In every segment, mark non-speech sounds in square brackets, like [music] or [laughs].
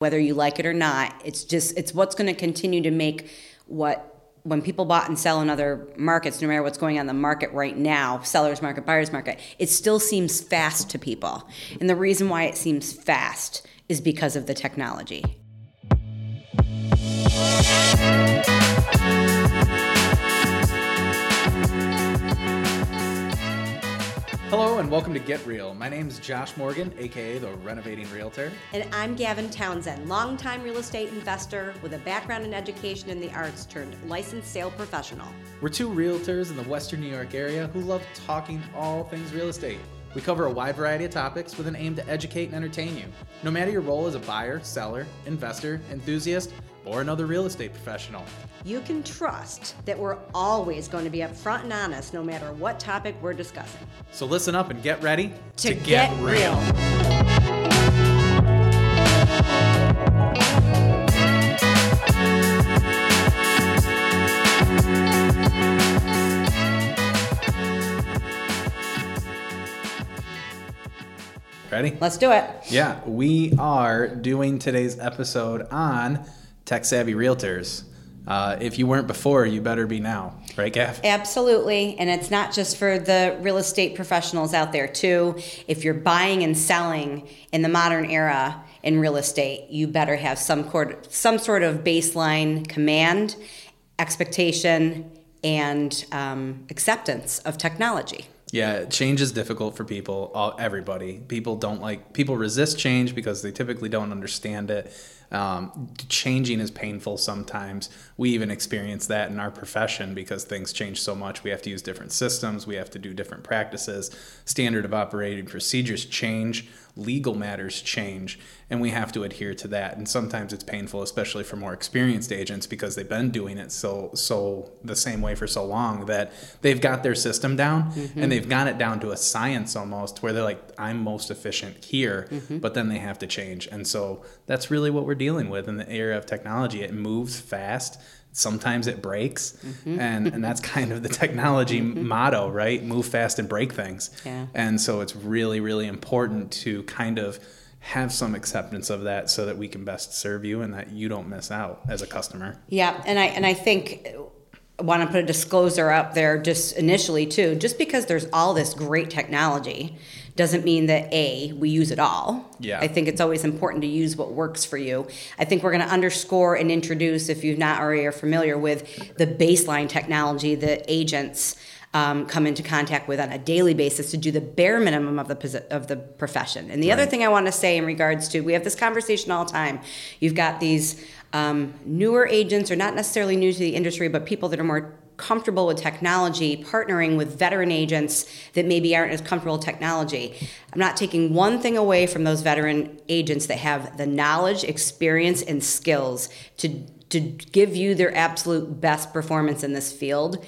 whether you like it or not. It's just it's what's going to continue to make what when people bought and sell in other markets, no matter what's going on in the market right now, sellers market, buyers market, it still seems fast to people. And the reason why it seems fast is because of the technology. Hello and welcome to Get Real. My name is Josh Morgan, aka the Renovating Realtor. And I'm Gavin Townsend, longtime real estate investor with a background in education and the arts turned licensed sale professional. We're two realtors in the Western New York area who love talking all things real estate. We cover a wide variety of topics with an aim to educate and entertain you. No matter your role as a buyer, seller, investor, enthusiast, or another real estate professional. You can trust that we're always going to be upfront and honest no matter what topic we're discussing. So listen up and get ready to, to get, get, real. Ready? Let's do it. Yeah, we are doing today's episode on tech savvy realtors. Uh, if you weren't before, you better be now, right, Gav? Absolutely. And it's not just for the real estate professionals out there, too. If you're buying and selling in the modern era in real estate, you better have some, some sort of baseline command, expectation, and um, acceptance of technology. Yeah, change is difficult for people, all, everybody. People don't like, people resist change because they typically don't understand it um, changing is painful sometimes. We even experience that in our profession because things change so much. We have to use different systems, we have to do different practices, standard of operating procedures change, legal matters change, and we have to adhere to that. And sometimes it's painful, especially for more experienced agents, because they've been doing it so so the same way for so long that they've got their system down mm-hmm. and they've got it down to a science almost, where they're like, I'm most efficient here, mm-hmm. but then they have to change. And so that's really what we're dealing with in the era of technology. It moves fast. Sometimes it breaks, mm-hmm. and and that's kind of the technology [laughs] mm-hmm. motto, right? Move fast and break things. Yeah. And so it's really really important to kind of have some acceptance of that so that we can best serve you and that you don't miss out as a customer. Yeah, and I and I think I want to put a disclosure up there just initially too. Just because there's all this great technology doesn't mean that a we use it all. Yeah. I think it's always important to use what works for you. I think we're going to underscore and introduce, if you've not already are familiar with the baseline technology that agents. Um, come into contact with on a daily basis to do the bare minimum of the of the profession. And the right. other thing I want to say in regards to we have this conversation all the time. You've got these um, newer agents, or not necessarily new to the industry, but people that are more comfortable with technology partnering with veteran agents that maybe aren't as comfortable with technology. I'm not taking one thing away from those veteran agents that have the knowledge, experience, and skills to to give you their absolute best performance in this field.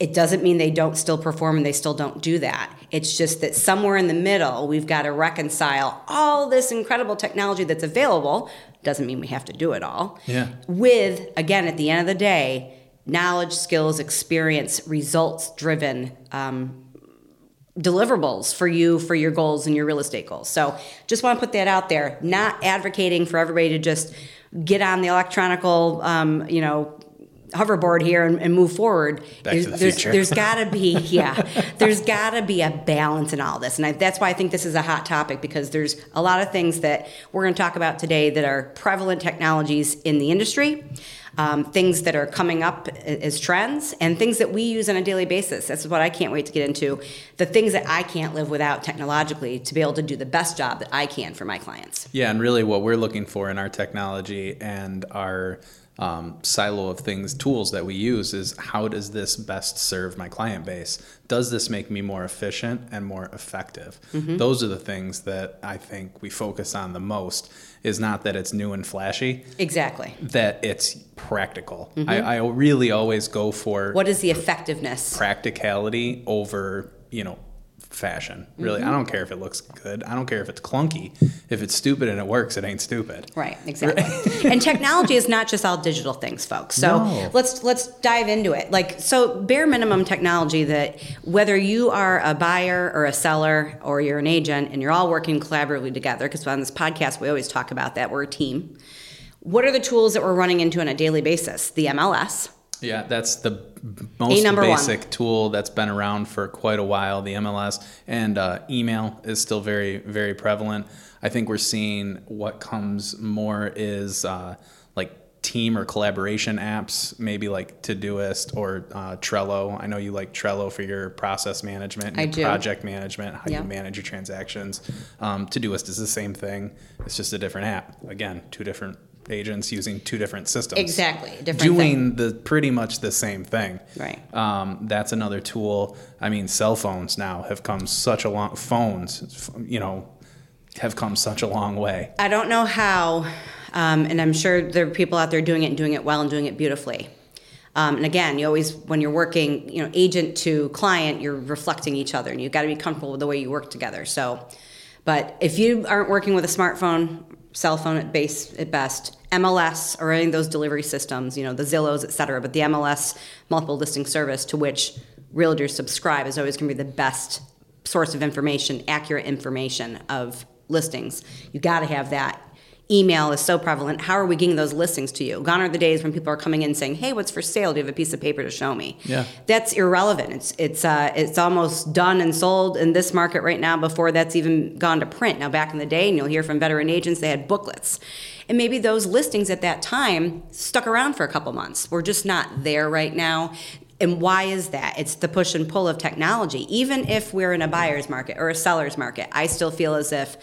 It doesn't mean they don't still perform and they still don't do that. It's just that somewhere in the middle, we've got to reconcile all this incredible technology that's available. Doesn't mean we have to do it all. Yeah. With, again, at the end of the day, knowledge, skills, experience, results driven um, deliverables for you for your goals and your real estate goals. So just want to put that out there. Not advocating for everybody to just get on the electronical, um, you know, hoverboard here and, and move forward. Back there's, the there's, there's got to be, [laughs] yeah, there's got to be a balance in all this. And I, that's why I think this is a hot topic because there's a lot of things that we're going to talk about today that are prevalent technologies in the industry um, things that are coming up as trends, and things that we use on a daily basis. That's what I can't wait to get into. The things that I can't live without technologically to be able to do the best job that I can for my clients. Yeah, and really what we're looking for in our technology and our um, silo of things, tools that we use is how does this best serve my client base? Does this make me more efficient and more effective? Mm-hmm. Those are the things that I think we focus on the most. Is not that it's new and flashy. Exactly. That it's practical. Mm-hmm. I, I really always go for what is the effectiveness? Practicality over you know fashion. Really, mm-hmm. I don't care if it looks good. I don't care if it's clunky. If it's stupid and it works, it ain't stupid. Right, exactly. and technology is not just all digital things, folks. So no. let's let's dive into it. Like so bare minimum technology that whether you are a buyer or a seller or you're an agent and you're all working collaboratively together because on this podcast we always talk about that we're a team What are the tools that we're running into on a daily basis? The MLS. Yeah, that's the most number one. basic tool that's been around for quite a while. The MLS and uh, email is still very, very prevalent. I think we're seeing what comes more is uh, like team or collaboration apps, maybe like Todoist or uh, Trello. I know you like Trello for your process management, your project management, how Yeah. you manage your transactions. Um, Todoist is the same thing. It's just a different app. Again, two different agents using two different systems Exactly, different doing the pretty much the same thing. Right. Um, that's another tool. I mean, cell phones now have come such a long phones, you know, have come such a long way. I don't know how, um, and I'm sure there are people out there doing it and doing it well and doing it beautifully. Um, and again, you always, when you're working, you know, agent to client, you're reflecting each other, and you've got to be comfortable with the way you work together. So, but if you aren't working with a smartphone, cell phone at base at best, MLS or any of those delivery systems, you know, the Zillows, et cetera, but the MLS multiple listing service to which realtors subscribe is always going to be the best source of information, accurate information of listings. You got to have that. Email is so prevalent. How are we getting those listings to you? Gone are the days when people are coming in saying, "Hey, what's for sale? Do you have a piece of paper to show me?" Yeah. that's irrelevant. It's it's uh, it's almost done and sold in this market right now before that's even gone to print. Now, back in the day, and you'll hear from veteran agents, they had booklets, and maybe those listings at that time stuck around for a couple months. We're just not there right now. And why is that? It's the push and pull of technology. Even if we're in a buyer's market or a seller's market, I still feel as if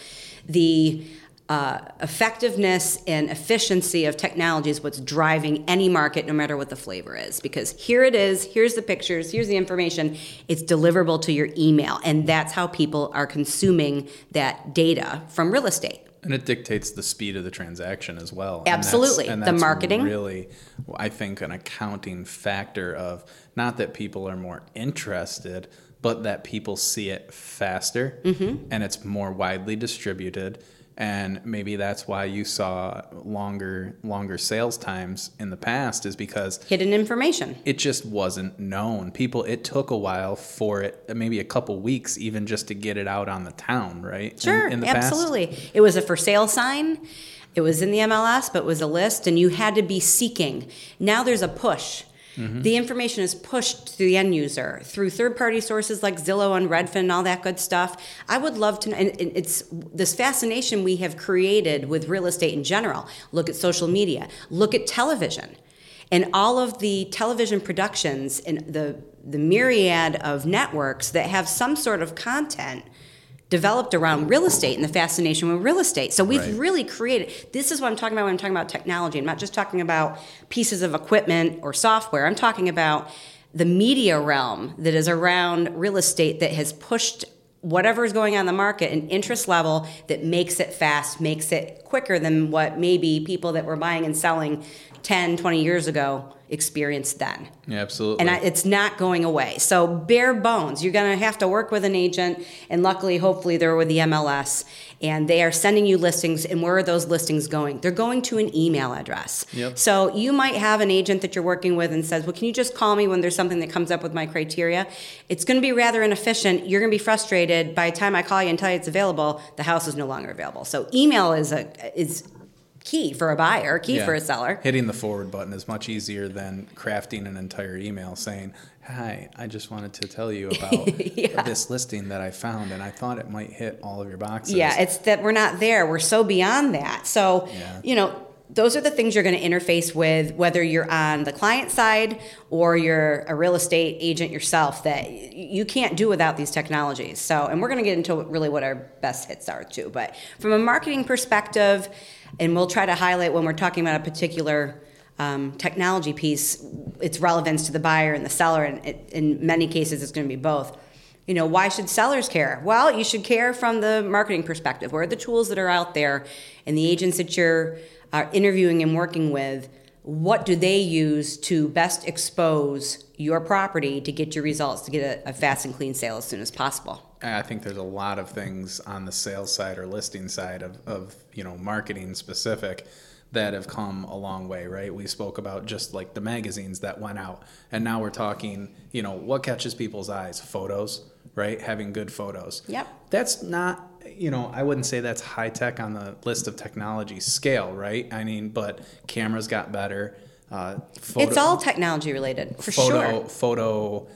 the uh, effectiveness and efficiency of technology is what's driving any market, no matter what the flavor is. Because here it is, here's the pictures, here's the information, it's deliverable to your email. And that's how people are consuming that data from real estate. And it dictates the speed of the transaction as well. And that's- Absolutely. and The marketing. Really, I think, an accounting factor of not that people are more interested, but that people see it faster Mm-hmm. and it's more widely distributed. And maybe that's why you saw longer longer sales times in the past is because Hidden information. it just wasn't known. People, it took a while for it, maybe a couple weeks, even just to get it out on the town, right? Sure, in the past. absolutely. It was a for sale sign. It was in the MLS, but it was a list, and you had to be seeking. Now there's a push. Mm-hmm. The information is pushed to the end user through third party sources like Zillow and Redfin and all that good stuff. I would love to and it's this fascination we have created with real estate in general. Look at social media, look at television and all of the television productions and the the myriad of networks that have some sort of content developed around real estate and the fascination with real estate. So we've Right. really created this is what I'm talking about when I'm talking about technology. I'm not just talking about pieces of equipment or software. I'm talking about the media realm that is around real estate that has pushed whatever is going on in the market an interest level that makes it fast, makes it quicker than what maybe people that were buying and selling 10, 20 years ago experienced then Yeah, absolutely. and I, it's not going away. So bare bones, you're going to have to work with an agent, and luckily, hopefully, they're with the MLS, and they are sending you listings. And where are those listings going? They're going to an email address. Yep. So you might have an agent that you're working with and says, "Well, can you just call me when there's something that comes up with my criteria?" It's going to be rather inefficient. You're going to be frustrated by the time I call you and tell you it's available. The house is no longer available. So email is a is key for a buyer, key Yeah. for a seller. Hitting the forward button is much easier than crafting an entire email saying, Hi, I just wanted to tell you [laughs] about Yeah. this listing that I found and I thought it might hit all of your boxes. Yeah, it's that we're not there. We're so beyond that. So, Yeah. you know, those are the things you're going to interface with, whether you're on the client side or you're a real estate agent yourself, that you can't do without these technologies. So, and we're going to get into really what our best hits are too. But from a marketing perspective, and we'll try to highlight when we're talking about a particular um, technology piece, its relevance to the buyer and the seller, and it, in many cases, it's going to be both. You know, why should sellers care? Well, you should care from the marketing perspective. What are the tools that are out there and the agents that you're uh, interviewing and working with? What do they use to best expose your property to get your results, to get a, a fast and clean sale as soon as possible? I think there's a lot of things on the sales side or listing side of, of you know marketing specific that have come a long way, right? We spoke about just like the magazines that went out, and now we're talking, you know, what catches people's eyes? Photos, right? Having good photos. Yep. That's not you know, I wouldn't say that's high tech on the list of technology scale, right? I mean, but cameras got better. Uh, photo, it's all technology related, for photo, sure. Photo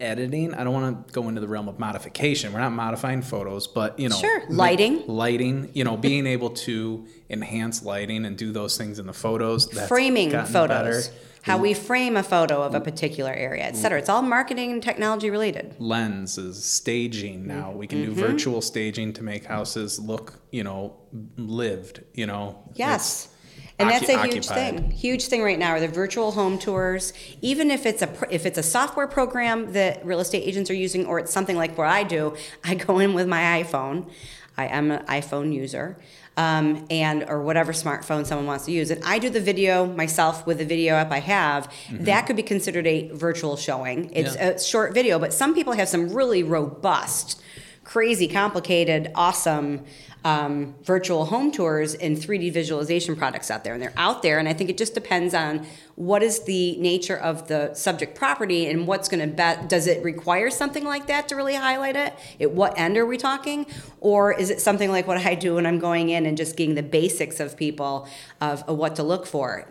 editing. I don't want to go into the realm of modification. We're not modifying photos, but you know, Sure. Lighting. lighting. You know, being [laughs] able to enhance lighting and do those things in the photos. Framing photos, better. how we frame a photo of a mm. particular area, et mm. cetera. It's all marketing and technology related. lenses, staging now. We can do mm-hmm. virtual staging to make houses look, you know, lived, you know. Yes. And that's a huge occupied. thing. Huge thing right now are the virtual home tours. Even if it's a if it's a software program that real estate agents are using, or it's something like what I do, I go in with my iPhone. I am an iPhone user, um, and or whatever smartphone someone wants to use, and I do the video myself with the video app I have. That could be considered a virtual showing. It's Mm-hmm. Yeah. a short video, but some people have some really robust crazy, complicated, awesome um, virtual home tours and 3D visualization products out there. And they're out there, and I think it just depends on what is the nature of the subject property and what's going to bet. Does it require something like that to really highlight it? At what end are we talking? Or is it something like what I do when I'm going in and just getting the basics of people of, of what to look for?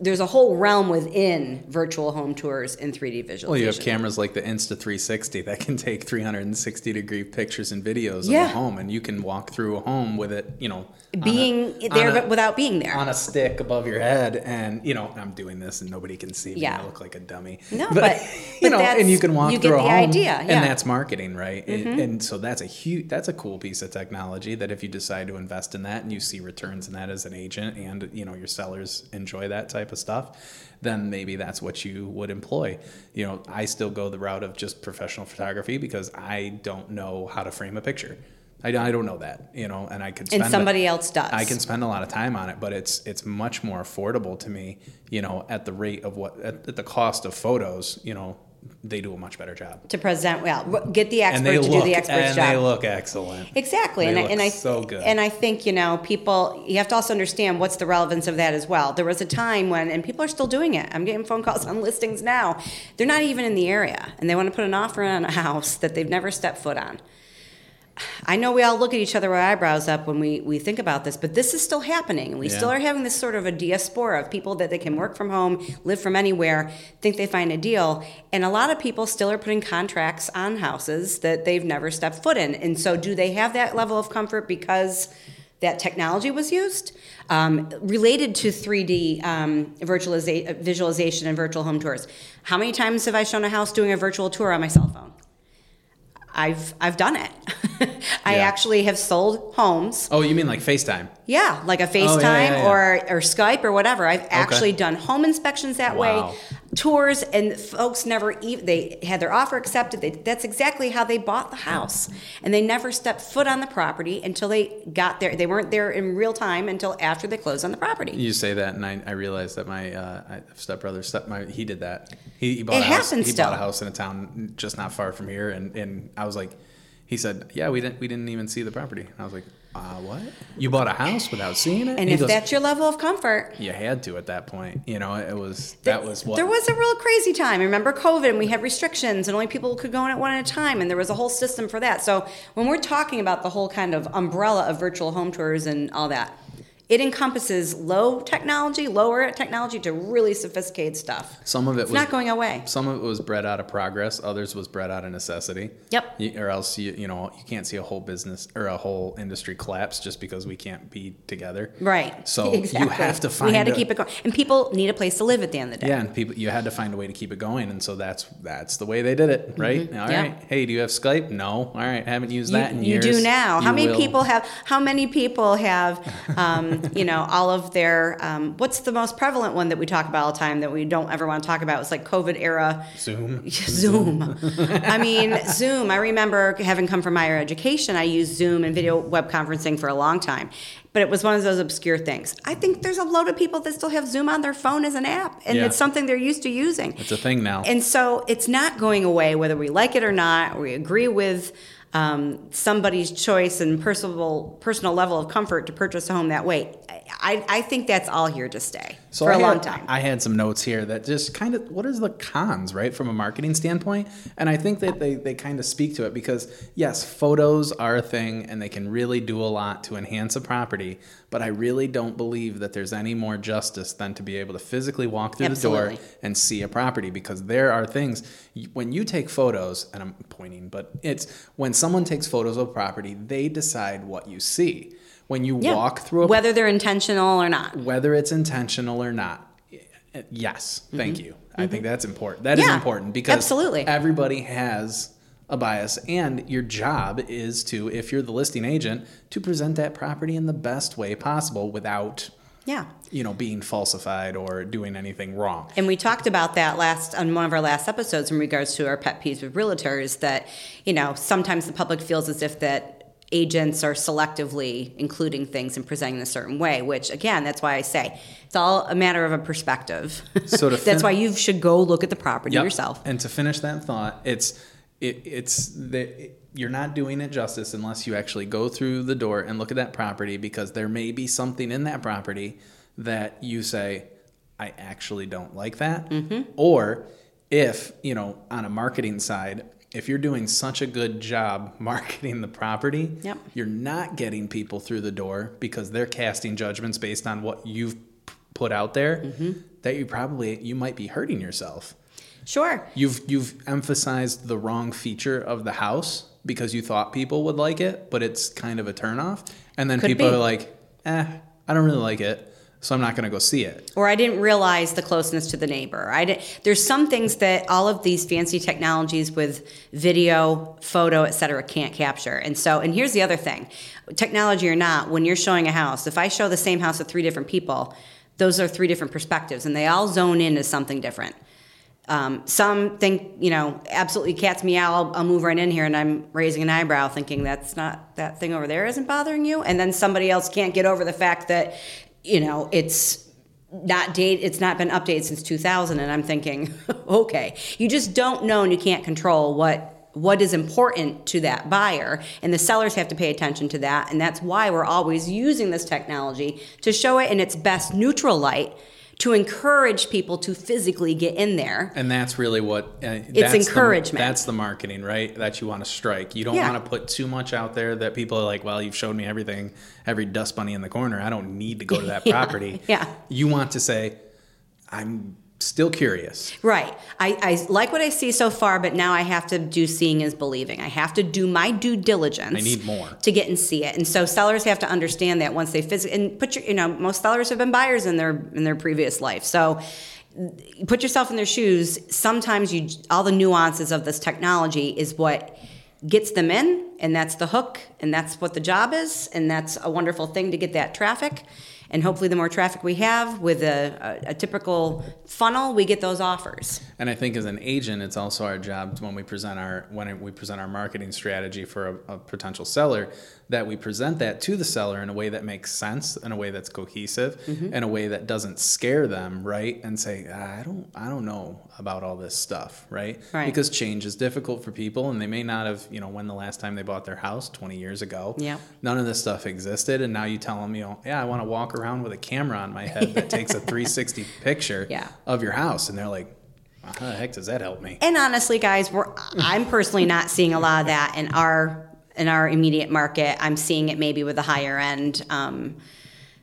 There's a whole realm within virtual home tours and 3D visualization. Well, you have cameras like the Insta 360 that can take 360 degree pictures and videos of a home, and you can walk through a home with it, you know, a- being on there a- but without being there. on a stick above your head, and you know, I'm doing this, and nobody can see me. Yeah. I look like a dummy. No, [laughs] [laughs] but- you but know, and you can walk you through a the home, idea, yeah. Mm-hmm. and that's marketing, right? And, and so that's a huge, that's a cool piece of technology that if you decide to invest in that and you see returns in that as an agent, and you know your sellers enjoy that type of stuff, then maybe that's what you would employ. You know, I still go the route of just professional photography because I don't know how to frame a picture. I, I don't know that, you know, and I could spend and a- somebody else does. I can spend a lot of time on it, but it's it's much more affordable to me, you know, at the rate of what at, at the cost of photos, you know, they do a much better job. to present well. Get the expert to look do the expert's and job. they look excellent. Exactly, They and I, look and I so good. and I think you know people. You have to also understand what's the relevance of that as well. There was a time when, and people are still doing it. I'm getting phone calls [laughs] on listings now. They're not even in the area, and they want to put an offer on a house that they've never stepped foot on. I know we all look at each other with eyebrows up when we, we think about this, but this is still happening. We Yeah. still are having this sort of a diaspora of people that they can work from home, live from anywhere, think they find a deal. And a lot of people still are putting contracts on houses that they've never stepped foot in. And so, do they have that level of comfort because that technology was used? Um, related to 3D um, virtualiza- visualization and virtual home tours, how many times have I shown a house doing a virtual tour on my cell phone? I've I've done it. [laughs] I Yeah. actually have sold homes. Oh, you mean like FaceTime? Yeah, like a FaceTime Oh, yeah, yeah. or or Skype or whatever. I've actually done home inspections that Wow. way, tours, and folks never even they had their offer accepted. They, that's exactly how they bought the house, and they never stepped foot on the property until they got there. They weren't there in real time until after they closed on the property. You say that, and I, I realized that my uh, stepbrother, step my he did that. He, he bought It a house. happens He still. bought a house in a town just not far from here, and, and I was like, he said, yeah, we didn't we didn't even see the property. And I was like, uh, what? You bought a house without seeing it? And He if goes, that's your level of comfort, you had to at that point. You know, it was that was what There was a real crazy time. Remember COVID, and we had restrictions, and only people could go in at one at a time, and there was a whole system for that. So when we're talking about the whole kind of umbrella of virtual home tours and all that, it encompasses low technology, lower technology to really sophisticated stuff. some of it It's was not going away. Some of it was bred out of progress. Others was bred out of necessity. Yep. You, or else you you know you can't see a whole business or a whole industry collapse just because we can't be together. Right. So you have to find. We had to a- keep it going, and people need a place to live at the end of the day. Yeah, and people you had to find a way to keep it going, and so that's that's the way they did it, right? All right. Mm-hmm. Yeah. Hey, do you have Skype? No. All right. Haven't used You, that in you years. You do now. How many will. people have? How many people have? Um, you know, all of their. Um, what's the most prevalent one that we talk about all the time that we don't ever want to talk about? It's like COVID era. Zoom? [laughs] Zoom. I mean, Zoom. I remember having come from higher education. I used Zoom and video web conferencing for a long time, but it was one of those obscure things. I think there's a load of people that still have Zoom on their phone as an app, and Yeah. it's something they're used to using. It's a thing now. And so it's not going away, whether we like it or not, or we agree with um, somebody's choice and personal personal level of comfort to purchase a home that way. I, I, think that's all here to stay So for I a had, long time. I had some notes here that just kind of what is the cons, right, from a marketing standpoint? And I think that they, they kind of speak to it because yes, photos are a thing and they can really do a lot to enhance a property, but I really don't believe that there's any more justice than to be able to physically walk through the door and see a property because there are things when you take photos and I'm pointing, but it's when someone takes photos of a property, they decide what you see. When you Yeah. walk through a whether they're intentional or not. whether it's intentional or not. Yes, thank you. I think that's important. That is Mm-hmm. Yeah, important because absolutely. everybody has a bias, and your job is to, if you're the listing agent, to present that property in the best way possible without, Yeah. you know, being falsified or doing anything wrong. And we talked about that last on one of our last episodes in regards to our pet peeves with realtors that, you know, sometimes the public feels as if that agents are selectively including things and presenting in a certain way, which again, that's why I say it's all a matter of a perspective. So to [laughs] that's why you should go look at the property Yep. yourself. And to finish that thought, it's it, it's that you're not doing it justice unless you actually go through the door and look at that property because there may be something in that property that you say, I actually don't like that. Mm-hmm. Or if, you know, on a marketing side, if you're doing such a good job [laughs] marketing the property, Yep. you're not getting people through the door because they're casting judgments based on what you've put out there Mm-hmm. that you probably you might be hurting yourself. Sure. You've you've emphasized the wrong feature of the house because you thought people would like it, but it's kind of a turnoff. And then Could people be. are like, "Eh, I don't really like it, so I'm not going to go see it." or I didn't realize the closeness to the neighbor. I did, there's some things that all of these fancy technologies with video, photo, et cetera, can't capture. And so, and here's the other thing technology or not, when you're showing a house, if I show the same house to three different people, those are three different perspectives and they all zone in as something different. Um, some think, you know, absolutely cats meow, I'll, I'll move right in here and I'm raising an eyebrow thinking that's not, that thing over there isn't bothering you. And then somebody else can't get over the fact that, you know, it's not date, it's not been updated since 2000. And I'm thinking, [laughs] okay, you just don't know and you can't control what, what is important to that buyer and the sellers have to pay attention to that and that's why we're always using this technology to show it in its best neutral light to encourage people to physically get in there And that's really what uh, it's encouragement. that's the marketing, right? That you want to strike. You don't Yeah. want to put too much out there that people are like, "Well, you've showed me everything, every dust bunny in the corner. I don't need to go to that [laughs] Yeah, property." yeah. You want to say, "I'm still curious." Right. I, I like what I see so far, but now I have to do seeing is believing. I have to do my due diligence. I need more. to get and see it. And so sellers have to understand that once they physically and put your you know most sellers have been buyers in their in their previous life. So put yourself in their shoes. Sometimes you all the nuances of this technology is what gets them in and that's the hook and that's what the job is and that's a wonderful thing to get that traffic and hopefully the more traffic we have with a, a, a typical funnel we get those offers. And I think as an agent, it's also our job when we present our when we present our marketing strategy for a, a potential seller that we present that to the seller in a way that makes sense, in a way that's cohesive, Mm-hmm. in a way that doesn't scare them, right? And say, "Ah, I don't, I don't know about all this stuff, right? Right. Because change is difficult for people, and they may not have, you know, when the last time they bought their house, twenty years ago, Yeah. none of this stuff existed, and now you tell them, you know, yeah, I want to walk around with a camera on my head that takes a [laughs] 360 picture Yeah. of your house, and they're like, how the heck does that help me? And honestly, guys, we're I'm personally not seeing a lot of that in our in our immediate market. I'm seeing it maybe with the higher end um,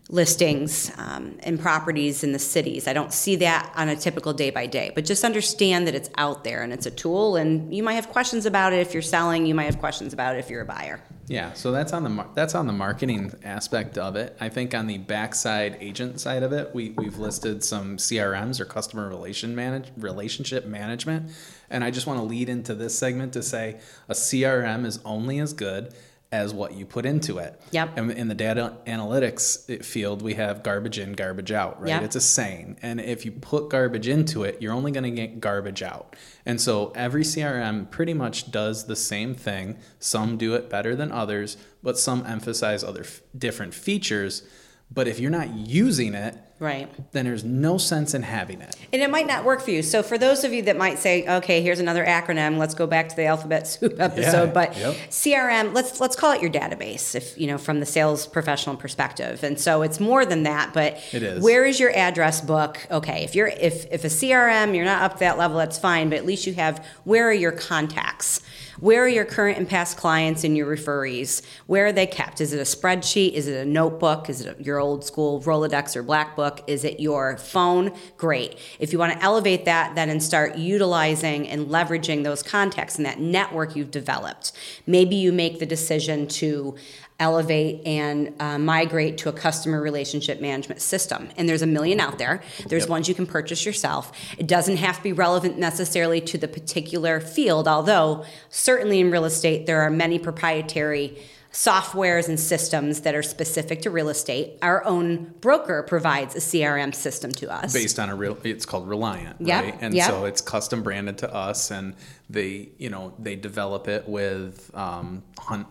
listings um, and properties in the cities. I don't see that on a typical day by day, but just understand that it's out there and it's a tool. And you might have questions about it if you're selling. You might have questions about it if you're a buyer. Yeah, so that's on the that's on the marketing aspect of it. I think on the backside agent side of it, we we've listed some CRMs or customer relation manage relationship management, and I just want to lead into this segment to say a CRM is only as good as what you put into it. Yep. And in the data analytics field, we have garbage in, garbage out, right? Yep. It's a saying. And if you put garbage into it, you're only going to get garbage out. And so every CRM pretty much does the same thing. Some do it better than others, but some emphasize other f- different features. But if you're not using it, Right. then there's no sense in having it. And it might not work for you. So for those of you that might say, okay, here's another acronym. Let's go back to the alphabet [laughs] soup episode. Yeah, but yep. CRM, let's let's call it your database, if you know, from the sales professional perspective. And so it's more than that. But It is. where is your address book? Okay, if you're if if a CRM, you're not up to that level, that's fine. But at least you have where are your contacts? Where are your current and past clients and your referees? Where are they kept? Is it a spreadsheet? Is it a notebook? Is it your old school Rolodex or Black Book? Is it your phone? Great. If you want to elevate that, then and start utilizing and leveraging those contacts and that network you've developed, maybe you make the decision to elevate and uh, migrate to a customer relationship management system. And there's a million out there. There's Yep. ones you can purchase yourself. It doesn't have to be relevant necessarily to the particular field, although certainly in real estate there are many proprietary softwares and systems that are specific to real estate. Our own broker provides a CRM system to us. based on a real it's called reliant Yep, right and yep. so it's custom branded to us and they you know they develop it with um hunt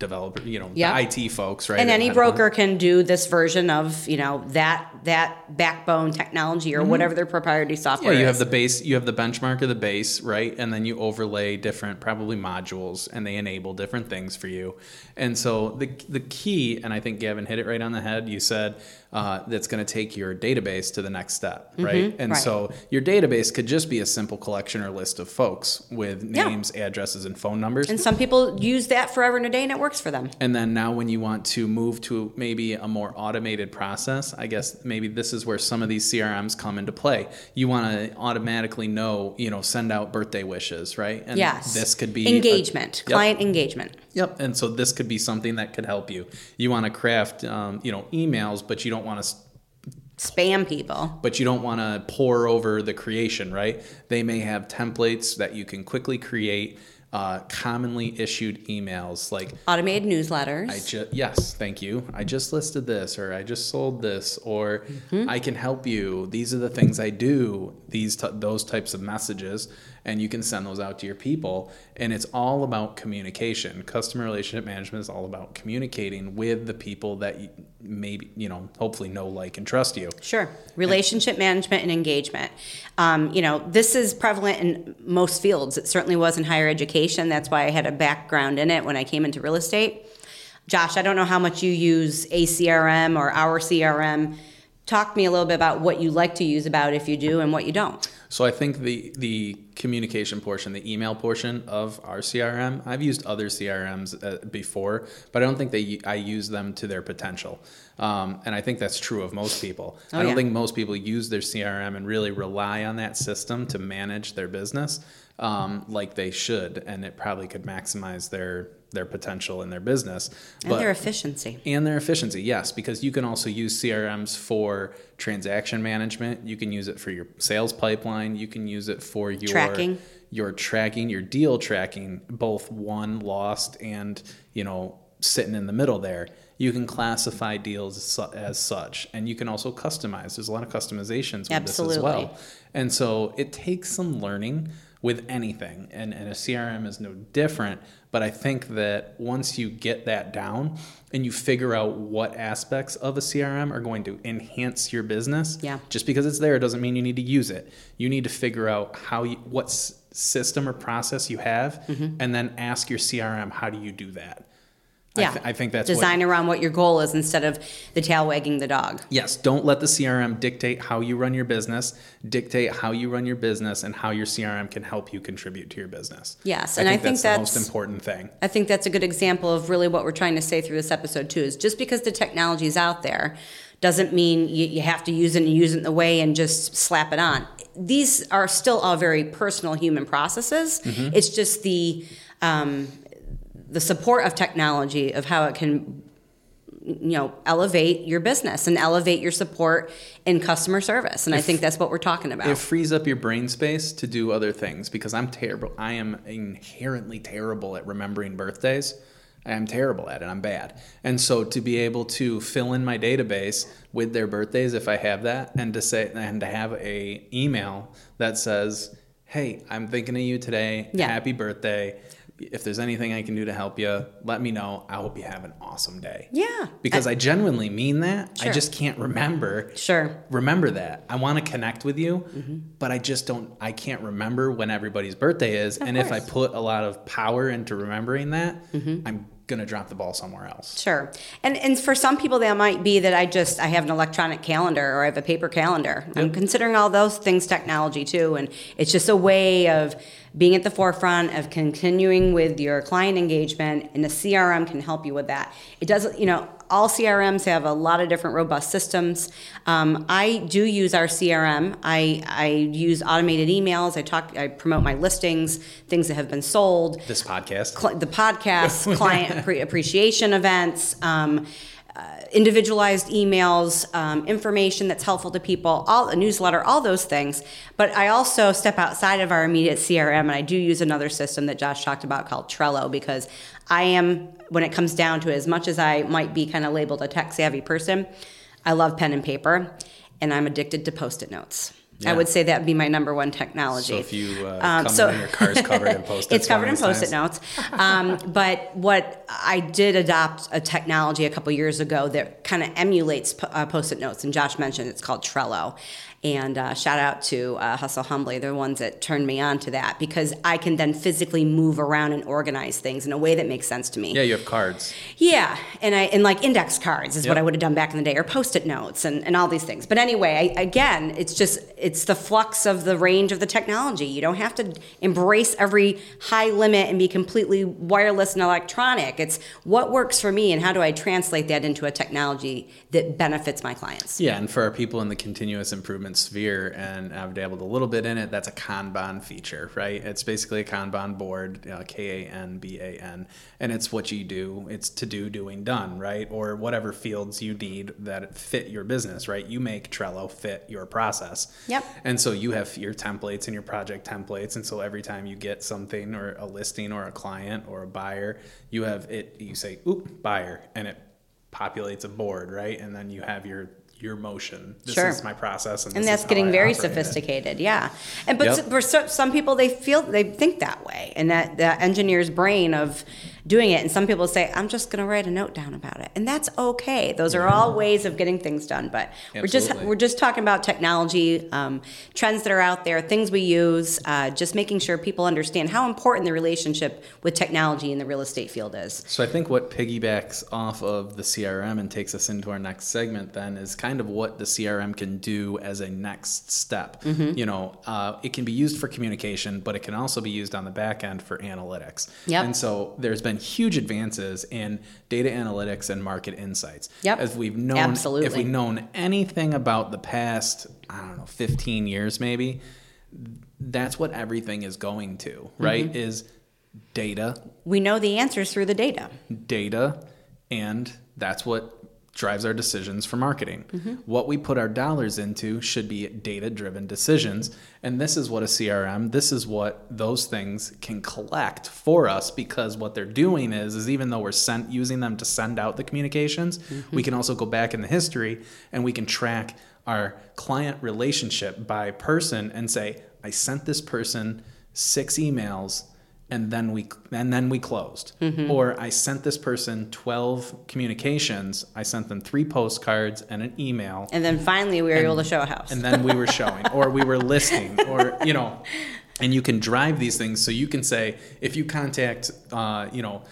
developer you know Yep. the it folks right and any broker can do this version of you know that that backbone technology or mm-hmm. whatever their proprietary software. yeah you is. have the base you have the benchmark of the base right and then you overlay different probably modules and they enable different things for you and so the the key and i think gavin hit it right on the head you said uh, that's going to take your database to the next step right and Mm-hmm. right. so your database could just be a simple collection or list of folks with Yeah. names addresses and phone numbers and some people use that forever and a day and it works for them And then now, when you want to move to maybe a more automated process, I guess maybe this is where some of these CRMs come into play. You want to automatically know, you know, send out birthday wishes, right? And yes this could be a- engagement Yep. client engagement Yep. And so this could be something that could help you. You want to craft, um, you know, emails, but you don't want to spam people but you don't want to pour over the creation, right? They may have templates that you can quickly create, uh, commonly issued emails like automated newsletters I just yes, thank you. I just listed this, or I just sold this, or I can help you. These are the things I do. These t- those types of messages, and you can send those out to your people. And it's all about communication. Customer relationship management is all about communicating with the people that you maybe you know hopefully know, like, and trust you. Sure. Relationship management and engagement. Um, you know, this is prevalent in most fields. It certainly was in higher education. That's why I had a background in it when I came into real estate. Josh, I don't know how much you use ACRM or our CRM. Talk to me a little bit about what you like to use about if you do and what you don't. So I think the the communication portion, the email portion of our CRM, I've used other CRMs uh, before, but I don't think they I use them to their potential. Um, and I think that's true of most people. I don't yeah. think most people use their CRM and really rely on that system to manage their business um, like they should, and it probably could maximize their their potential in their business. And their efficiency. And their efficiency, yes, because you can also use CRMs for transaction management. You can use it for your sales pipeline. You can use it for your Tracking. your tracking, your deal tracking, both won, lost, and you know sitting in the middle there. You can classify deals as su- as such, and you can also customize. There's a lot of customizations with this as Absolutely. well, and so it takes some learning with anything, and, and a CRM is no different. But I think that once you get that down and you figure out what aspects of a CRM are going to enhance your business, Yeah. just because it's there doesn't mean you need to use it. You need to figure out how you what s- system or process you have, Mm-hmm. and then ask your CRM how do you do that. I, Yeah. th- I think that's what- Design around what your goal is instead of the tail wagging the dog. Yes, don't let the CRM dictate how you run your business. Dictate how you run your business and how your CRM can help you contribute to your business. Yes, and I think that's, the most important thing. I think that's a good example of really what we're trying to say through this episode too. Is just because the technology is out there doesn't mean you, you have to use it and use it in the way and just slap it on. These are still all very personal human processes. Mm-hmm. It's just the um, the support of technology of how it can you know elevate your business and elevate your support in customer service and i think that's what we're talking about It frees up your brain space to do other things because I'm terrible. I am inherently terrible at remembering birthdays. I am terrible at it. I'm bad. And so to be able to fill in my database with their birthdays if I have that and to say and to have a email that says, "Hey, I'm thinking of you today. Yeah. Happy birthday." If there's anything I can do to help you, let me know. I hope you have an awesome day. Yeah. Because I, genuinely mean that. Sure. I just can't remember. Sure. Remember that. I want to connect with you, Mm-hmm. but I just don't I can't remember when everybody's birthday is. and if I put a lot of power into remembering that, Mm-hmm. I'm gonna drop the ball somewhere else. Sure. And and for some people that might be that I just I have an electronic calendar or I have a paper calendar. I'm considering all those things technology too and it's just a way of being at the forefront of continuing with your client engagement and the CRM can help you with that. It doesn't, you know, all CRMs have a lot of different robust systems. Um, I do use our CRM. I, I use automated emails. I talk. I promote my listings, things that have been sold This podcast. cl- the podcast, [laughs] client appre- appreciation events, um, uh, individualized emails, um, information that's helpful to people, all a newsletter, all those things. But I also step outside of our immediate CRM, and I do use another system that Josh talked about called Trello because I am, when it comes down to it, as much as I might be kind of labeled a tech savvy person, I love pen and paper, and I'm addicted to post-it notes. I would say that would be my number one technology. So if you uh, Um, come so- in your car's covered in [laughs] post-its, it's covered in post-it notes. Um, but what I did adopt a technology a couple years ago that kind of emulates uh, post-it notes, and Josh mentioned it's called Trello. And uh, shout out to uh, Hustle Humbly, they're the ones that turned me on to that because I can then physically move around and organize things in a way that makes sense to me. Yeah, you have cards. Yeah, and I and like index cards is what I would have done back in the day, or post-it notes, and, and all these things. But anyway, I, again, it's just it's the flux of the range of the technology. You don't have to embrace every high limit and be completely wireless and electronic. It's what works for me, and how do I translate that into a technology that benefits my clients. Yeah, and for our people in the continuous improvement sphere, and I've dabbled a little bit in it, that's a Kanban feature, right? It's basically a Kanban board, uh, K A N B A N, and it's what you do. It's to do, doing, done, right? Or whatever fields you need that fit your business, right? You make Trello fit your process. Yep. And so you have your templates and your project templates, and so every time you get something or a listing or a client or a buyer, you have it. You say, "Oop, buyer," and it populates a board, right? And then you have your your motion. This Sure. is my process, and, and this that's is getting very operate it. sophisticated yeah and but Yep. s- for so, some people they feel they think that way and that the engineer's brain of doing it and some people say i'm just going to write a note down about it and that's okay those are all ways of getting things done but we're just we're just talking about technology um, trends that are out there things we use uh, just making sure people understand how important the relationship with technology in the real estate field is So I think what piggybacks off of the CRM and takes us into our next segment then is kind of what the CRM can do as a next step. Mm-hmm. You know, uh, it can be used for communication, but it can also be used on the back end for analytics. Yep. And so there's been huge advances in data analytics and market insights. Yep. As we've known, Absolutely. if we've known anything about the past, I don't know, 15 years maybe, that's what everything is going to, right? Mm-hmm. Is data we know the answers through the data data, and that's what drives our decisions for marketing. Mm-hmm. What we put our dollars into should be data driven decisions. And this is what a CRM, this is what those things can collect for us because what they're doing is is even though we're sent using them to send out the communications, mm-hmm. we can also go back in the history and we can track our client relationship by person and say, I sent this person six emails and then we and then we closed. Or i sent this person 12 communications i sent them three postcards and an email. And then finally we were able to show a house. and then we were showing or we were [laughs] listing or you know and you can drive these things. So you can say if you contact uh, you know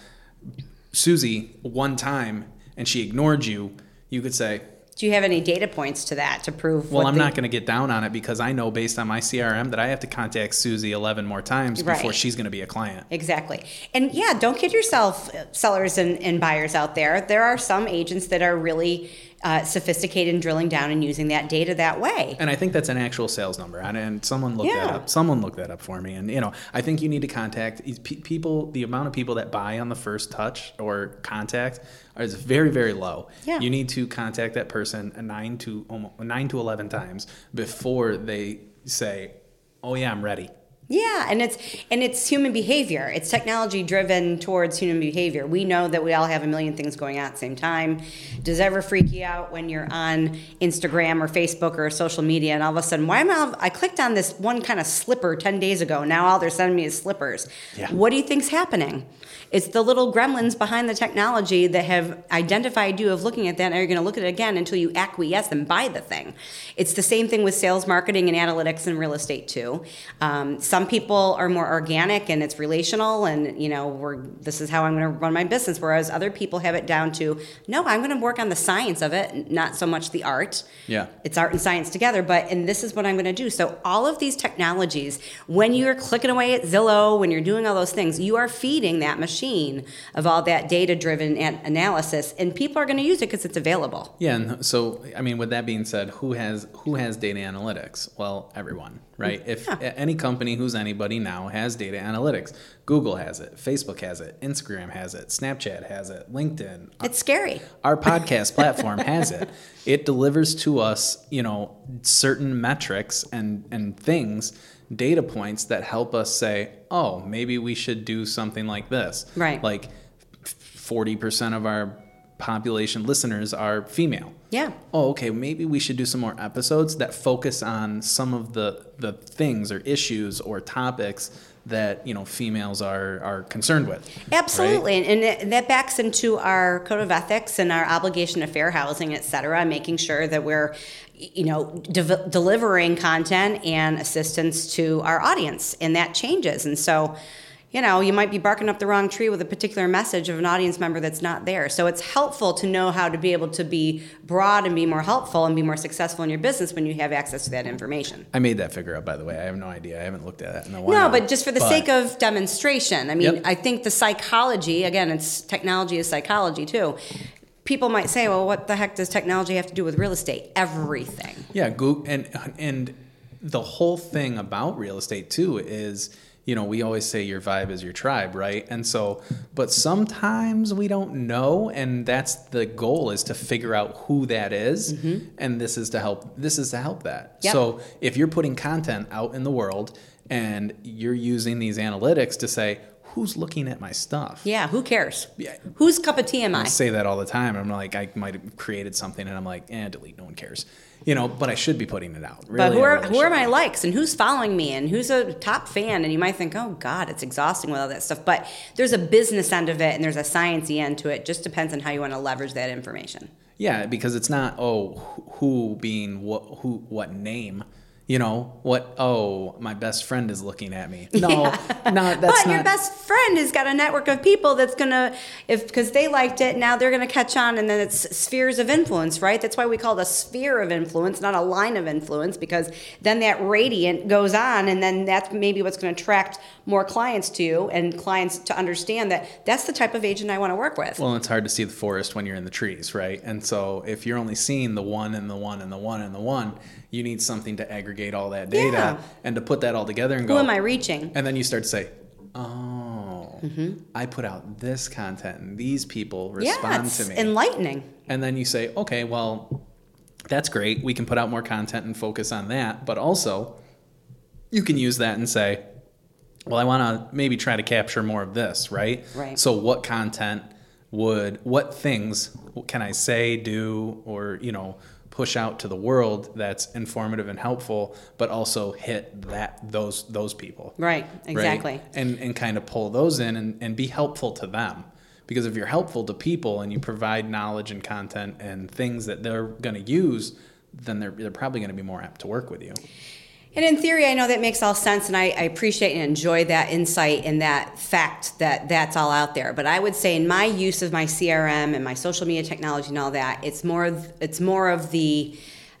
susie one time and she ignored you you could say do you have any data points to that to prove well i'm the- not going to get down on it because i know based on my crm that i have to contact susie 11 more times before she's going to be a client Exactly. And yeah, don't kid yourself, uh, sellers and, and buyers out there. There are some agents that are really uh, sophisticated in drilling down and using that data that way. And I think that's an actual sales number. And, and someone looked that up. Someone looked that up for me. And you know, I think you need to contact pe- people. The amount of people that buy on the first touch or contact is very, very low. Yeah. You need to contact that person nine to almost nine to eleven times before they say, "Oh yeah, I'm ready." Yeah, and it's and it's human behavior. It's technology driven towards human behavior. We know that we all have a million things going on at the same time. Does it ever freak you out when you're on Instagram or Facebook or social media and all of a sudden, why am I? I clicked on this one kind of slipper ten days ago. Now all they're sending me is slippers. Yeah. What do you think's happening? It's the little gremlins behind the technology that have identified you of looking at that, and you're going to look at it again until you acquiesce and buy the thing. It's the same thing with sales, marketing, and analytics and real estate too. Um, some people are more organic and it's relational, and you know, we're this is how I'm going to run my business. Whereas other people have it down to no, I'm going to work on the science of it, not so much the art. Yeah. It's art and science together, but and this is what I'm going to do. So all of these technologies, when you're clicking away at Zillow, when you're doing all those things, you are feeding that machine of all that data-driven analysis, and people are going to use it because it's available. Yeah, and so I mean, with that being said, who has who has data analytics? Well, everyone, right? If a- any company who's anybody now has data analytics, Google has it, Facebook has it, Instagram has it, Snapchat has it, LinkedIn, It's scary. our podcast platform has it. It delivers to us, you know, certain metrics and and things, data points that help us say, "Oh, maybe we should do something like this." Right. Like 40% of our population listeners are female. Yeah. Oh, okay, maybe we should do some more episodes that focus on some of the the things or issues or topics that, you know, females are are concerned with. right? Absolutely, and, and that backs into our code of ethics and our obligation to fair housing, et cetera, making sure that we're, you know, de- delivering content and assistance to our audience, and that changes. And so, you know, you might be barking up the wrong tree with a particular message of an audience member that's not there. So it's helpful to know how to be able to be broad and be more helpful and be more successful in your business when you have access to that information. I made that figure up by the way. I have no idea. I haven't looked at it in a while. No, but just for the But- sake of demonstration, I mean, Yep. I think the psychology, again, it's technology is psychology too. People might say, well, what the heck does technology have to do with real estate? Everything. Yeah, Google and and the whole thing about real estate too is you know we always say your vibe is your tribe, right? And so, but sometimes we don't know, and that's the goal is to figure out who that is, mm-hmm. and this is to help. This is to help that. Yep. So if you're putting content out in the world and you're using these analytics to say who's looking at my stuff, Yeah, who cares? Yeah. Whose cup of tea am I? I say that all the time. I'm like, I might have created something, and I'm like, eh, delete. No one cares, you know. But I should be putting it out. Really, But who are really who are my likes and who's following me and who's a top fan? And you might think, oh God, it's exhausting with all that stuff. But there's a business end of it and there's a sciencey end to it. Just depends on how you want to leverage that information. Yeah, because it's not oh who being what who what name. You know what? Oh, my best friend is looking at me. No, [laughs] no, that's but not. your best friend has got a network of people that's gonna, if because they liked it, now they're gonna catch on, and then it's spheres of influence, right? That's why we call it a sphere of influence, not a line of influence, because then that radiant goes on, and then that's maybe what's gonna attract more clients to you, and clients to understand that that's the type of agent I want to work with. well, it's hard to see the forest when you're in the trees, right? And so if you're only seeing the one and the one and the one and the one, you need something to aggregate all that data Yeah. and to put that all together and go. Who am I reaching? And then you start to say, oh, Mm-hmm. I put out this content and these people Yeah, respond it's to me. enlightening. And then you say, okay, well, that's great. We can put out more content and focus on that. But also, you can use that and say, well, I want to maybe try to capture more of this, right? Right. So, what content would, what things can I say, do, or, you know, push out to the world that's informative and helpful, but also hit that those those people Right, exactly. right? And and kind of pull those in and, and be helpful to them. Because if you're helpful to people and you provide knowledge and content and things that they're going to use, then they're, they're probably going to be more apt to work with you. And in theory, I know that makes all sense, and I, I appreciate and enjoy that insight and that fact that that's all out there. But I would say, in my use of my CRM and my social media technology and all that, it's more of, it's more of the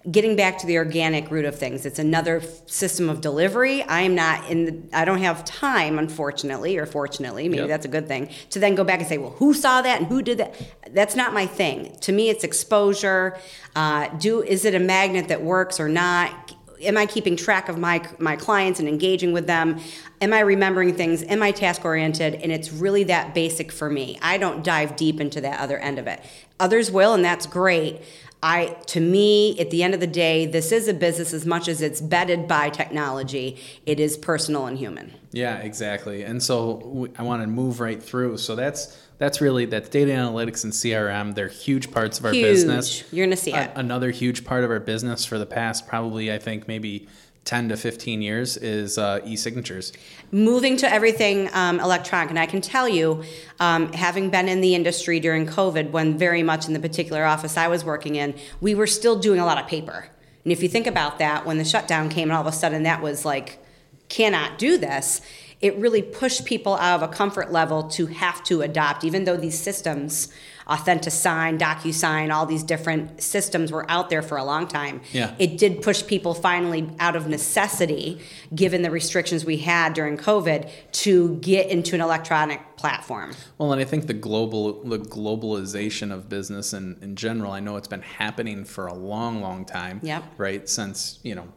getting back to the organic root of things. It's another f- system of delivery. I am not in. The, I don't have time, unfortunately, or fortunately, maybe Yep. that's a good thing, to then go back and say, well, who saw that and who did that? That's not my thing. To me, it's exposure. Uh, do is it a magnet that works or not? Am I keeping track of my my clients and engaging with them? Am I remembering things? Am I task oriented? And it's really that basic for me. I don't dive deep into that other end of it. Others will, and that's great. I, to me, at the end of the day, this is a business as much as it's bedded by technology. It is personal and human. Yeah, exactly. And so I want to move right through. So that's that's really that's data analytics and CRM. They're huge parts of our Huge. business. You're gonna see it. Another huge part of our business for the past probably I think maybe 10 to 15 years is uh, e-signatures. moving to everything um, electronic. And I can tell you, um, having been in the industry during COVID, when very much in the particular office I was working in, we were still doing a lot of paper. And if you think about that, when the shutdown came and all of a sudden that was like, cannot do this, it really pushed people out of a comfort level to have to adopt, even though these systems, Authentisign, DocuSign, all these different systems were out there for a long time. Yeah. It did push people finally out of necessity, given the restrictions we had during COVID, to get into an electronic platform. Well, and I think the global the globalization of business in, in general, I know it's been happening for a long, long time. Yep. Right? Since, you know,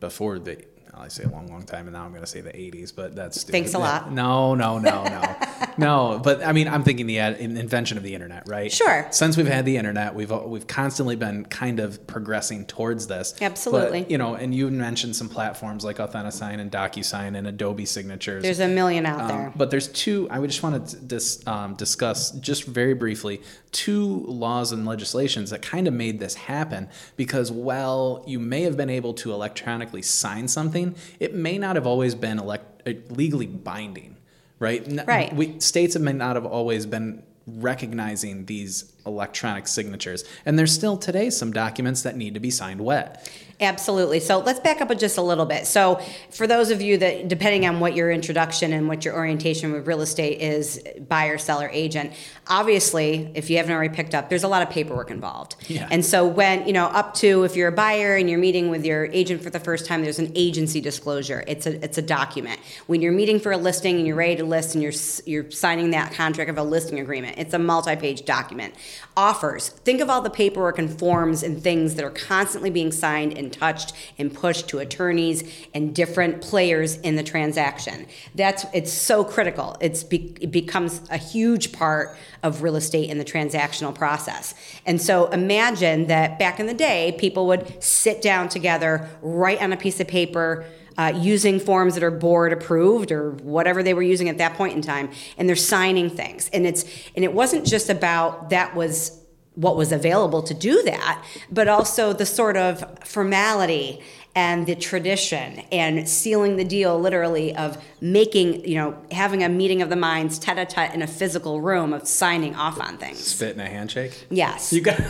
before the I say a long, long time, and now I'm going to say the 80s, but that's stupid. Thanks a lot. No, no, no, no, [laughs] no. But I mean, I'm thinking the ad, invention of the internet, right? Sure. Since we've had the internet, we've we've constantly been kind of progressing towards this. Absolutely. But, you know, and you mentioned some platforms like Authentisign and DocuSign and Adobe Signatures. There's a million out Um, there. But there's two. I would just want to dis, um, discuss just very briefly two laws and legislations that kind of made this happen. Because while you may have been able to electronically sign something, it may not have always been elect, uh, legally binding, right? Right. We, states have may not have always been recognizing these electronic signatures, and there's still today some documents that need to be signed wet. Absolutely. So let's back up just a little bit. So, for those of you that, depending on what your introduction and what your orientation with real estate is, buyer, seller, agent, obviously, if you haven't already picked up, there's a lot of paperwork involved. Yeah. And so, when, you know, up to if you're a buyer and you're meeting with your agent for the first time, there's an agency disclosure. It's a, it's a document. When you're meeting for a listing and you're ready to list and you're, you're signing that contract of a listing agreement, it's a multi page document. Offers. Think of all the paperwork and forms and things that are constantly being signed and touched and pushed to attorneys and different players in the transaction. That's it's so critical. It's be, it becomes a huge part of real estate in the transactional process. And so imagine that back in the day, people would sit down together, write on a piece of paper. Uh, using forms that are board approved or whatever they were using at that point in time, and they're signing things. And it's and it wasn't just about that was what was available to do that, but also the sort of formality and the tradition and sealing the deal literally of making, you know, having a meeting of the minds tete a tete in a physical room of signing off on things. Spit in a handshake. Yes. You got.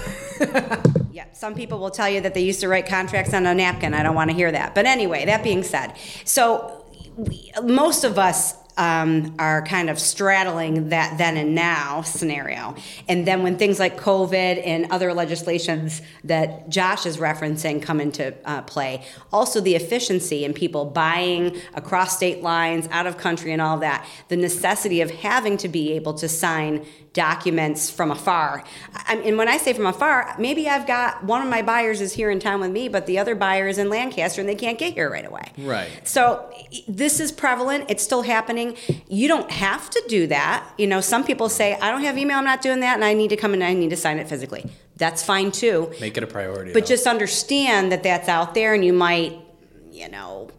[laughs] Yeah, some people will tell you that they used to write contracts on a napkin. I don't want to hear that. But anyway, that being said, so we, most of us um, are kind of straddling that then and now scenario. And then when things like COVID and other legislations that Josh is referencing come into uh, play, also the efficiency in people buying across state lines, out of country, and all that, the necessity of having to be able to sign documents from afar. I, and when I say from afar, maybe I've got one of my buyers is here in town with me, but the other buyer is in Lancaster and they can't get here right away. Right. So this is prevalent. It's still happening. You don't have to do that. You know, some people say, I don't have email, I'm not doing that, and I need to come and I need to sign it physically. That's fine too. Make it a priority. But though. just understand that that's out there and you might, you know,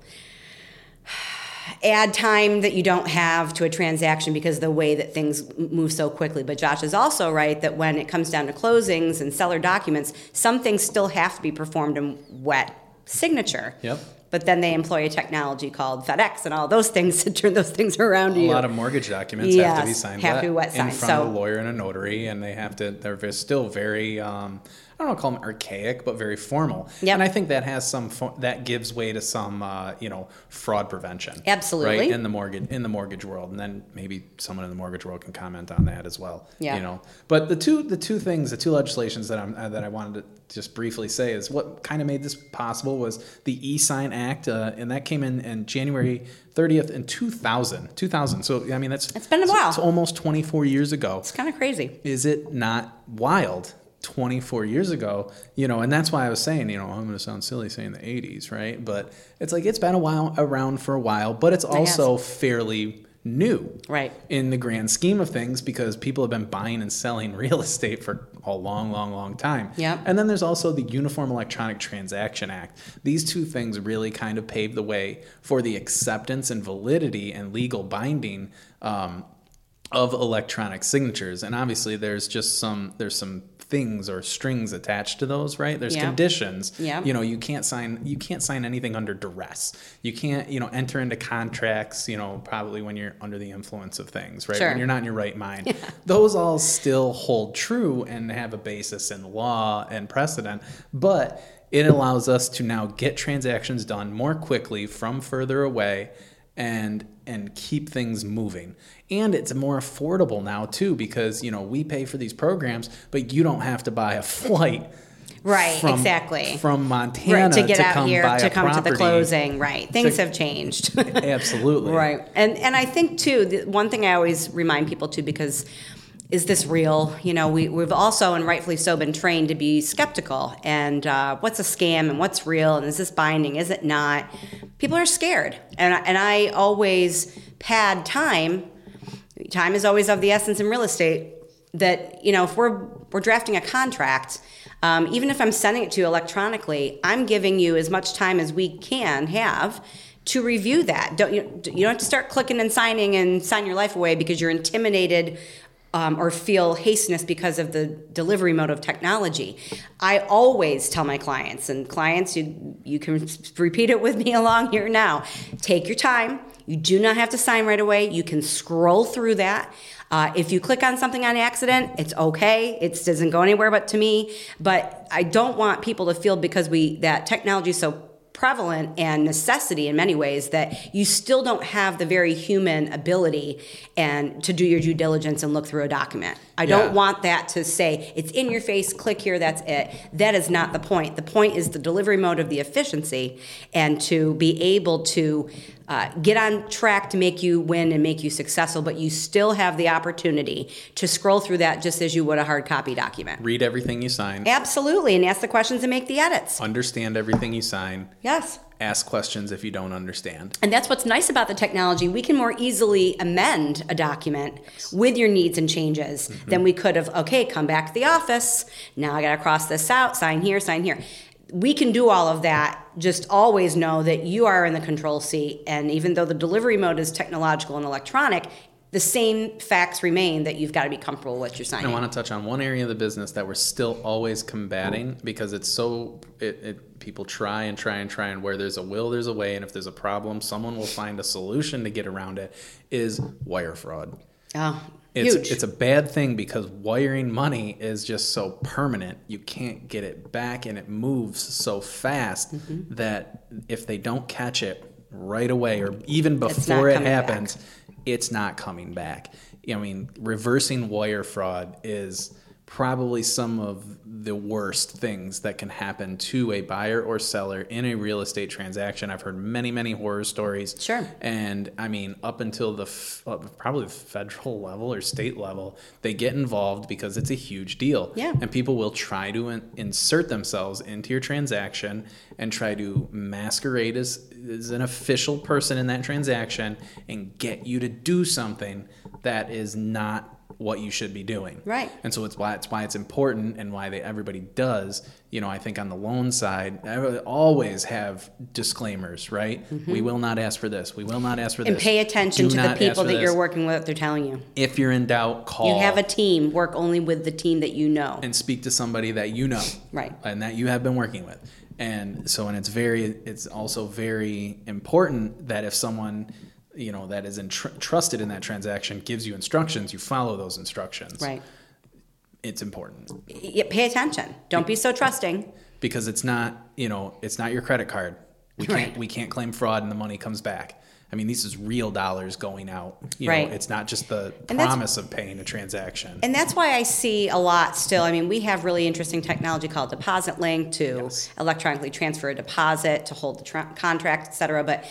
add time that you don't have to a transaction because the way that things move so quickly. But Josh is also right that when it comes down to closings and seller documents, some things still have to be performed in wet signature. Yep. But then they employ a technology called FedEx and all those [laughs] things to turn those things around to a you. lot of mortgage documents have to be signed have wet to be wet in signed, front of a lawyer and a notary, and they have to. They're still very. Um, I don't want to call them archaic, but very formal. Yep. And I think that has some fo- that gives way to some uh, you know fraud prevention. Absolutely. Right in the mortgage in the mortgage world, and then maybe someone in the mortgage world can comment on that as well. Yeah. You know, but the two the two things the two legislations that I'm uh, that I wanted to just briefly say is what kind of made this possible was the e-sign act, uh, and that came in in January 30th in 2000. 2000. So I mean that's It's been a while. it's almost 24 years ago. it's kind of crazy. Is it not wild? 24 years ago, you know, and that's why I was saying, you know, I'm going to sound silly saying the 80s, right? But it's like it's been a while around for a while, but it's also fairly new Right. in the grand scheme of things because people have been buying and selling [laughs] real estate for a long, long, long time. Yeah. And then there's also the Uniform Electronic Transaction Act. These two things really kind of paved the way for the acceptance and validity and legal binding um, of electronic signatures. And obviously, there's just some there's some things or strings attached to those, right? There's Yeah. conditions. Yeah. You know, you can't sign you can't sign anything under duress. You can't you know enter into contracts. You know, probably when you're under the influence of things, right? Sure. When you're not in your right mind. Yeah. Those all still hold true and have a basis in law and precedent, but it allows us to now get transactions done more quickly from further away and and keep things moving. And it's more affordable now too because you know we pay for these programs, but you don't have to buy a flight. Right, from- exactly. From Montana Right, to get to out here to come to the closing. Right. Things To- have changed. [laughs] Absolutely. Right. And and I think too, the one thing I always remind people too, because is this real? You know, we, we've also, and rightfully so, been trained to be skeptical. And uh, what's a scam and what's real? And is this binding? Is it not? People are scared. And, and I always pad time. Time is always of the essence in real estate. That, you know, if we're, we're drafting a contract, um, even if I'm sending it to you electronically, I'm giving you as much time as we can have to review that. Don't you? You don't have to start clicking and signing and sign your life away because you're intimidated um, or feel hasteness because of the delivery mode of technology. I always tell my clients and clients, you you can repeat it with me [laughs] along here now. Take your time. You do not have to sign right away. You can scroll through that. Uh, if you click on something on accident, it's okay. It doesn't go anywhere but to me. But I don't want people to feel because we that technology is so prevalent and necessity in many ways that you still don't have the very human ability and to do your due diligence and look through a document. I Yeah. don't want that to say it's in your face, click here, that's it. That is not the point. The point is the delivery mode of the efficiency and to be able to uh, get on track to make you win and make you successful, but you still have the opportunity to scroll through that just as you would a hard copy document. Read everything you sign. Absolutely, and ask the questions and make the edits. Understand everything you sign. Yes. Ask questions if you don't understand. And that's what's nice about the technology. We can more easily amend a document with your needs and changes than we could have, okay, come back to the office. Now I got to cross this out, sign here, sign here. We can do all of that. Just always know that you are in the control seat. And even though the delivery mode is technological and electronic, the same facts remain that you've got to be comfortable with what you're signing. I want to touch on one area of the business that we're still always combating because it's so it, it people try and try and try and where there's a will there's a way and if there's a problem someone will find a solution to get around it is wire fraud. oh, It's huge. it's a bad thing because wiring money is just so permanent. You can't get it back and it moves so fast Mm-hmm. that if they don't catch it right away or even before it coming back. happens, it's not coming back. I mean, reversing wire fraud is probably some of the worst things that can happen to a buyer or seller in a real estate transaction. I've heard many, many horror stories. Sure. And I mean, up until the f- uh, probably the federal [laughs] level or state level, they get involved because it's a huge deal. Yeah. And people will try to in- insert themselves into your transaction and try to masquerade as, as an official person in that transaction and get you to do something that is not what you should be doing. Right. And so it's why it's why it's important and why they everybody does. You know, I think on the loan side, I always have disclaimers, right? We will not ask for this. We will not ask for Mm-hmm. and pay attention Do to the people that this. you're working with, they're telling you. If you're in doubt, call. You have a team, work only with the team that you know. and speak to somebody that you know, Right. and that you have been working with. And so, and it's very, it's also very important that if someone, you know, that is entr- trusted in that transaction gives you instructions, you follow those instructions. Right. It's important. Yeah, pay attention. Don't be so trusting. because it's not you know it's not your credit card we can't Right. we can't claim fraud and the money comes back i mean this is real dollars going out you Right. know it's not just the And promise of paying a transaction And that's why I see a lot still. I mean, we have really interesting technology called Deposit Link to Yes. electronically transfer a deposit to hold the tra- contract, et cetera. But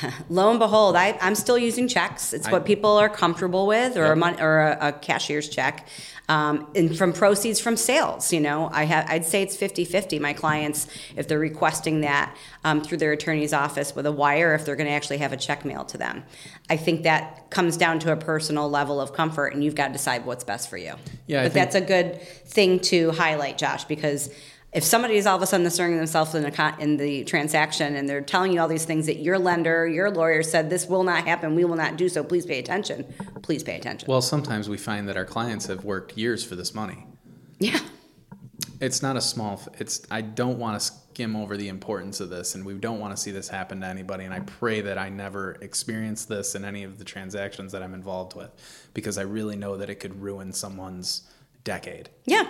[laughs] lo and behold, I, I'm still using checks. It's what people are comfortable with, or a mon- or a, a cashier's check. Um, and from proceeds from sales, you know, I have I'd say it's 50-50. My clients, if they're requesting that um, through their attorney's office with a wire, if they're going to actually have a check mailed to them, I think that comes down to a personal level of comfort, and you've got to decide what's best for you. Yeah, I but think- that's a good thing to highlight, Josh, because if somebody is all of a sudden asserting themselves in, con- in the transaction and they're telling you all these things that your lender, your lawyer said this will not happen, we will not do so, please pay attention. Please pay attention. Well, sometimes we find that our clients have worked years for this money. yeah, It's not a small. It's. I don't want to skim over the importance of this, and we don't want to see this happen to anybody. And I pray that I never experience this in any of the transactions that I'm involved with, because I really know that it could ruin someone's decade. yeah,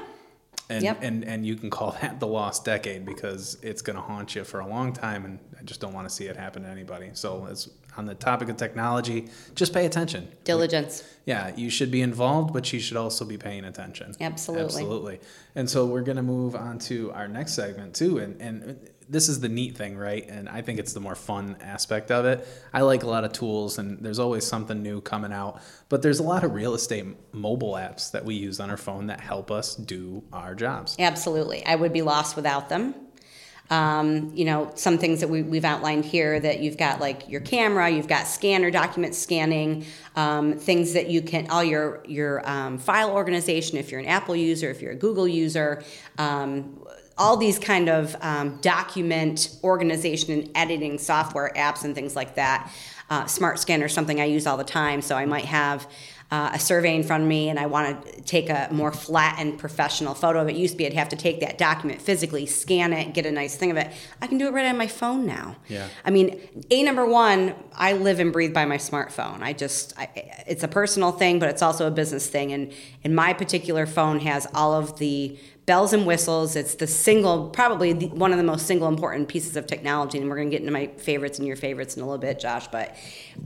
And, Yep. and and you can call [laughs] that the lost decade because it's going to haunt you for a long time, and I just don't want to see it happen to anybody. So, as on the topic of technology, just pay attention. diligence. Yeah, you should be involved, but you should also be paying attention. Absolutely. Absolutely. And so we're going to move on to our next segment too. And, and this is the neat thing, right? And I think it's the more fun aspect of it. I like a lot of tools, and there's always something new coming out. But there's a lot of real estate mobile apps that we use on our phone that help us do our jobs. Absolutely. I would be lost without them. Um, you know, some things that we, we've outlined here that you've got like your camera, you've got scanner, document scanning, um, things that you can, all your, your um, file organization, if you're an Apple user, if you're a Google user, um, all these kind of um, document organization and editing software apps and things like that. Uh, Smart is something I use all the time, so I might have uh, a survey in front of me and I want to take a more flat and professional photo of it. Used to be I'd have to take that document physically, scan it, get a nice thing of it. I can do it right on my phone now. Yeah. I mean, a number one, I live and breathe by my smartphone. I just, I, it's a personal thing, but it's also a business thing. And and my particular phone has all of the bells and whistles. It's the single, probably the, one of the most single important pieces of technology. And we're going to get into my favorites and your favorites in a little bit, Josh. But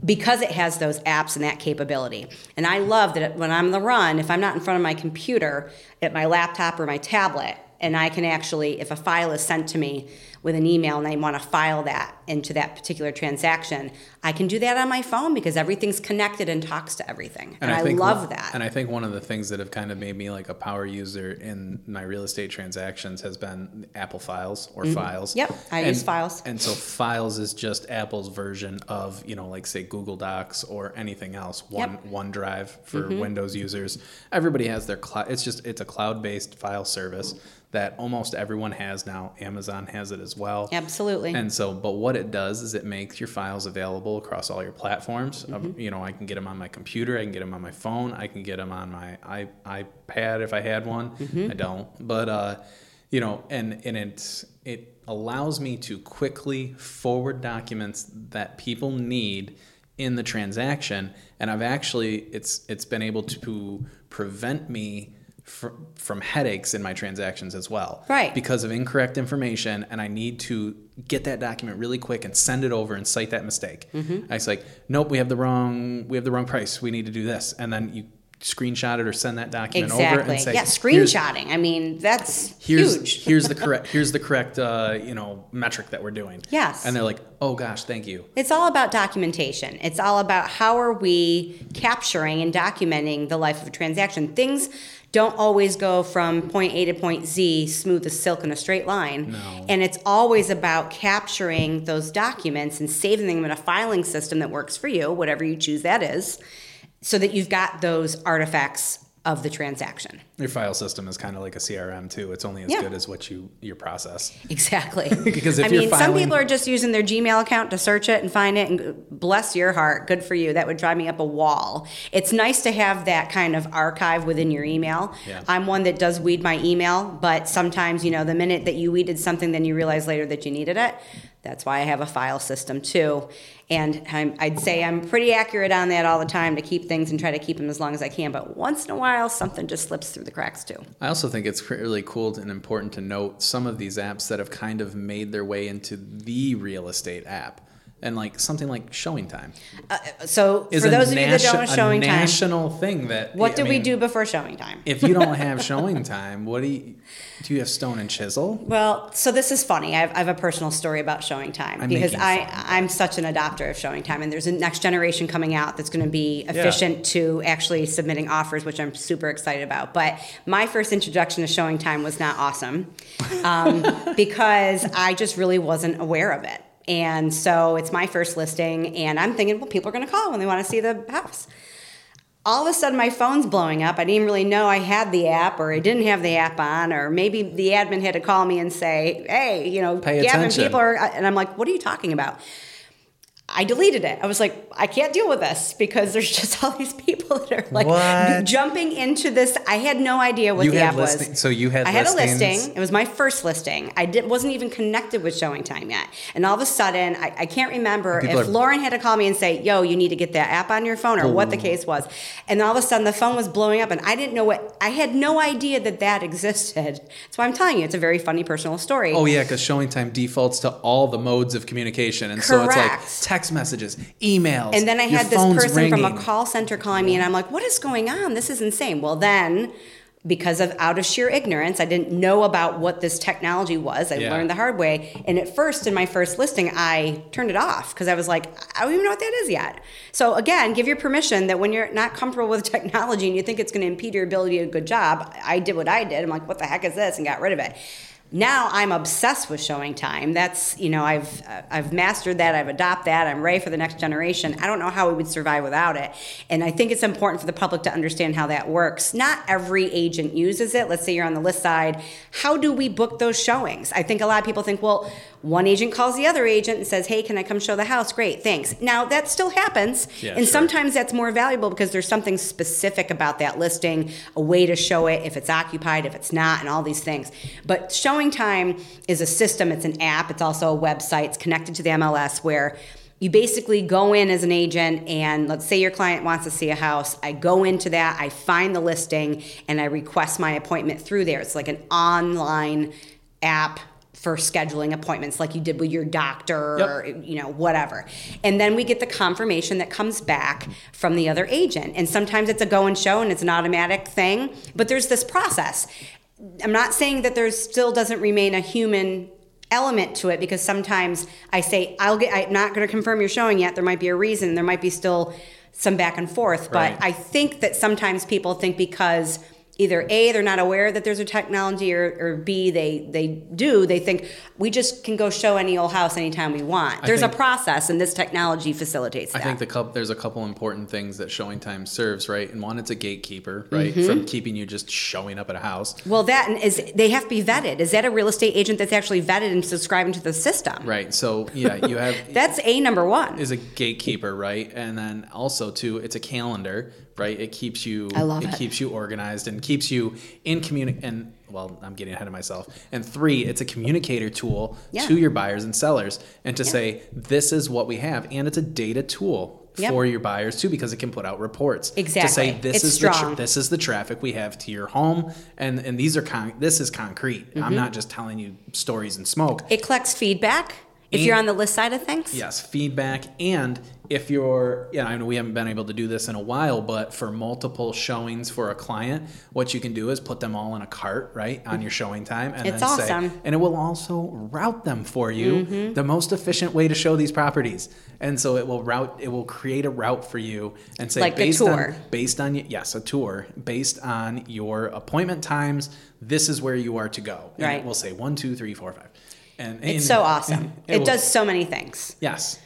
because it has those apps and that capability, and I love that when I'm on the run, if I'm not in front of my computer, at my laptop or my tablet, and I can actually, if a file is sent to me with an email and I want to file that into that particular transaction, I can do that on my phone because everything's connected and talks to everything. And, I, think love one- that. And I think one of the things that have kind of made me like a power user in my real estate transactions has been Apple Files or Files. Mm-hmm. Yep, I and, use Files. And so Files is just Apple's version of you know like say Google Docs or anything else. One Yep. Mm-hmm. OneDrive for Windows users. Everybody has their cloud. It's just it's a cloud based file service that almost everyone has now. Amazon has it as well. Absolutely. And so, but what it does is it makes your files available across all your platforms. Mm-hmm. you know, I can get them on my computer, I can get them on my phone, I can get them on my i iPad if I had one. Mm-hmm. I don't, but uh, you know, and and it it allows me to quickly forward documents that people need in the transaction, and I've actually it's it's been able to prevent me. Fr- From headaches in my transactions as well, Right. Because of incorrect information, and I need to get that document really quick and send it over and cite that mistake. Mm-hmm. I was like, nope, we have the wrong, we have the wrong price. We need to do this, and then you screenshot it or send that document over and say, yeah, "Here's- screenshotting. I mean, that's Here's huge. [laughs] here's the correct here's the correct uh, you know metric that we're doing. Yes. and they're like, oh gosh, thank you. It's all about documentation. It's all about how are we capturing and documenting the life of a transaction. Things don't always go from point A to point Z smooth as silk in a straight line. No. And it's always about capturing those documents and saving them in a filing system that works for you, whatever you choose that is, so that you've got those artifacts of the transaction. Your file system is kind of like a CRM too. It's only as Yeah. good as what you your process. Exactly. [laughs] Because if I you're I mean, some people are just using their Gmail account to search it and find it, and bless your heart, good for you. That would drive me up a wall. It's nice to have that kind of archive within your email. Yeah. I'm one that does weed my email, but sometimes, you know, the minute that you weeded something, then you realize later that you needed it. That's why I have a file system too. And I'm, I'd say I'm pretty accurate on that all the time to keep things and try to keep them as long as I can. But once in a while, something just slips through the cracks too. I also think it's really cool and important to note some of these apps that have kind of made their way into the real estate app. And like something like showing time So is for those of you that don't know showing time, national thing that what do we do before showing time? if you don't [laughs] have showing time what do you do you have stone and chisel Well, so this is funny. I have, I have a personal story about Showing Time I'm because I. I'm such an adopter of Showing Time, and there's a next generation coming out that's going to be efficient to actually submitting offers, which I'm super excited about. But my first introduction to Showing Time was not awesome um, [laughs] because I just really wasn't aware of it. And so it's my first listing, and I'm thinking, well, people are going to call when they want to see the house all of a sudden my phone's blowing up. I didn't really know I had the app or I didn't have the app on, or maybe the admin had to call me and say, hey, you know, Pay Gavin, attention. people are, uh, and I'm like, what are you talking about? I deleted it. I was like, I can't deal with this because there's [laughs] just all these people that are like What? jumping into this. I had no idea what You the had app listing- was. so you had I had a listing. It was my first listing. I did, wasn't even connected with Showing Time yet. And all of a sudden, I, I can't remember People if are- Lauren had to call me and say, "Yo, you need to get that app on your phone," or what the case was. And all of a sudden, the phone was blowing up, and I didn't know what. I had no idea that that existed. So I'm telling you, it's a very funny personal story. Oh yeah, because showing time defaults to all the modes of communication, and so it's like Correct. Text messages, emails. And then I had this person from a call center calling me, and I'm like, what is going on? This is insane. Well, then, because of out of sheer ignorance, I didn't know about what this technology was. I Yeah. learned the hard way. And at first, in my first listing, I turned it off because I was like, I don't even know what that is yet. So, again, give your permission that when you're not comfortable with [laughs] technology and you think it's going to impede your ability to do a good job, I did what I did. I'm like, what the heck is this? And got rid of it. Now I'm obsessed with showing time. That's you know I've uh, I've mastered that. I've adopted that. I'm ready for the next generation. I don't know how we would survive without it. And I think it's important for the public to understand how that works. Not every agent uses it. Let's say you're on the list side. How do we book those showings? I think a lot of people think, well, one agent calls the other agent and says, "Hey, can I come show the house?" Great, thanks. Now that still happens, Yeah, and sure. sometimes that's more valuable because there's something specific about that listing, a way to show it if it's occupied, if it's not, and all these things. But showing time is a system, it's an app, it's also a website, it's connected to the MLS where you basically go in as an agent and let's say your client wants to see a house. I go into that, I find the listing, and I request my appointment through there. It's like an online app for scheduling appointments like you did with your doctor Yep. or you know whatever. And then we get the confirmation that comes back from the other agent. And sometimes it's a go and show and it's an automatic thing but there's this process. I'm not saying that there still doesn't remain a human element to it because sometimes i say i'll get i'm not going to confirm you're showing yet. There might be a reason. There might be still some back and forth. Right. but i think that sometimes people think because either a they're not aware that there's a technology or, or b they they do they think we just can go show any old house anytime we want there's think- a process and this technology facilitates that. I think the couple, there's a couple important things that showing time serves, right? And one, it's a gatekeeper, right, Mm-hmm. from keeping you just showing up at a house, well that is they have to be vetted is that a real estate agent that's actually vetted and subscribing to the system right? So yeah, you have [laughs] that's a number one is a gatekeeper, right? And then also too, it's a calendar, right? It keeps you I love it. It keeps you organized and keeps you in communi and well, I'm getting ahead of myself. And three, it's a communicator tool Yeah. to your buyers and sellers and to say this is what we have and it's a data tool Yep. for your buyers too because it can put out reports exactly to say this It's is the tra- this is the traffic we have to your home and and these are con- this is concrete. Mm-hmm. I'm not just telling you stories and smoke. it collects feedback if And- you're on the list side of things Yes, feedback. And if you're, yeah, I know we haven't been able to do this in a while, but for multiple showings for a client, what you can do is put them all in a cart, right, on your showing time. And It's then say, awesome. Mm-hmm. and it will also route them for you the most efficient way to show these properties. And so it will route, it will create a route for you and say, Like a based tour. on, based on, yes, a tour, based on your appointment times, this is where you are to go. And Right. it will say one, two, three, four, five. And, it's so awesome it it will- does so many things Yes.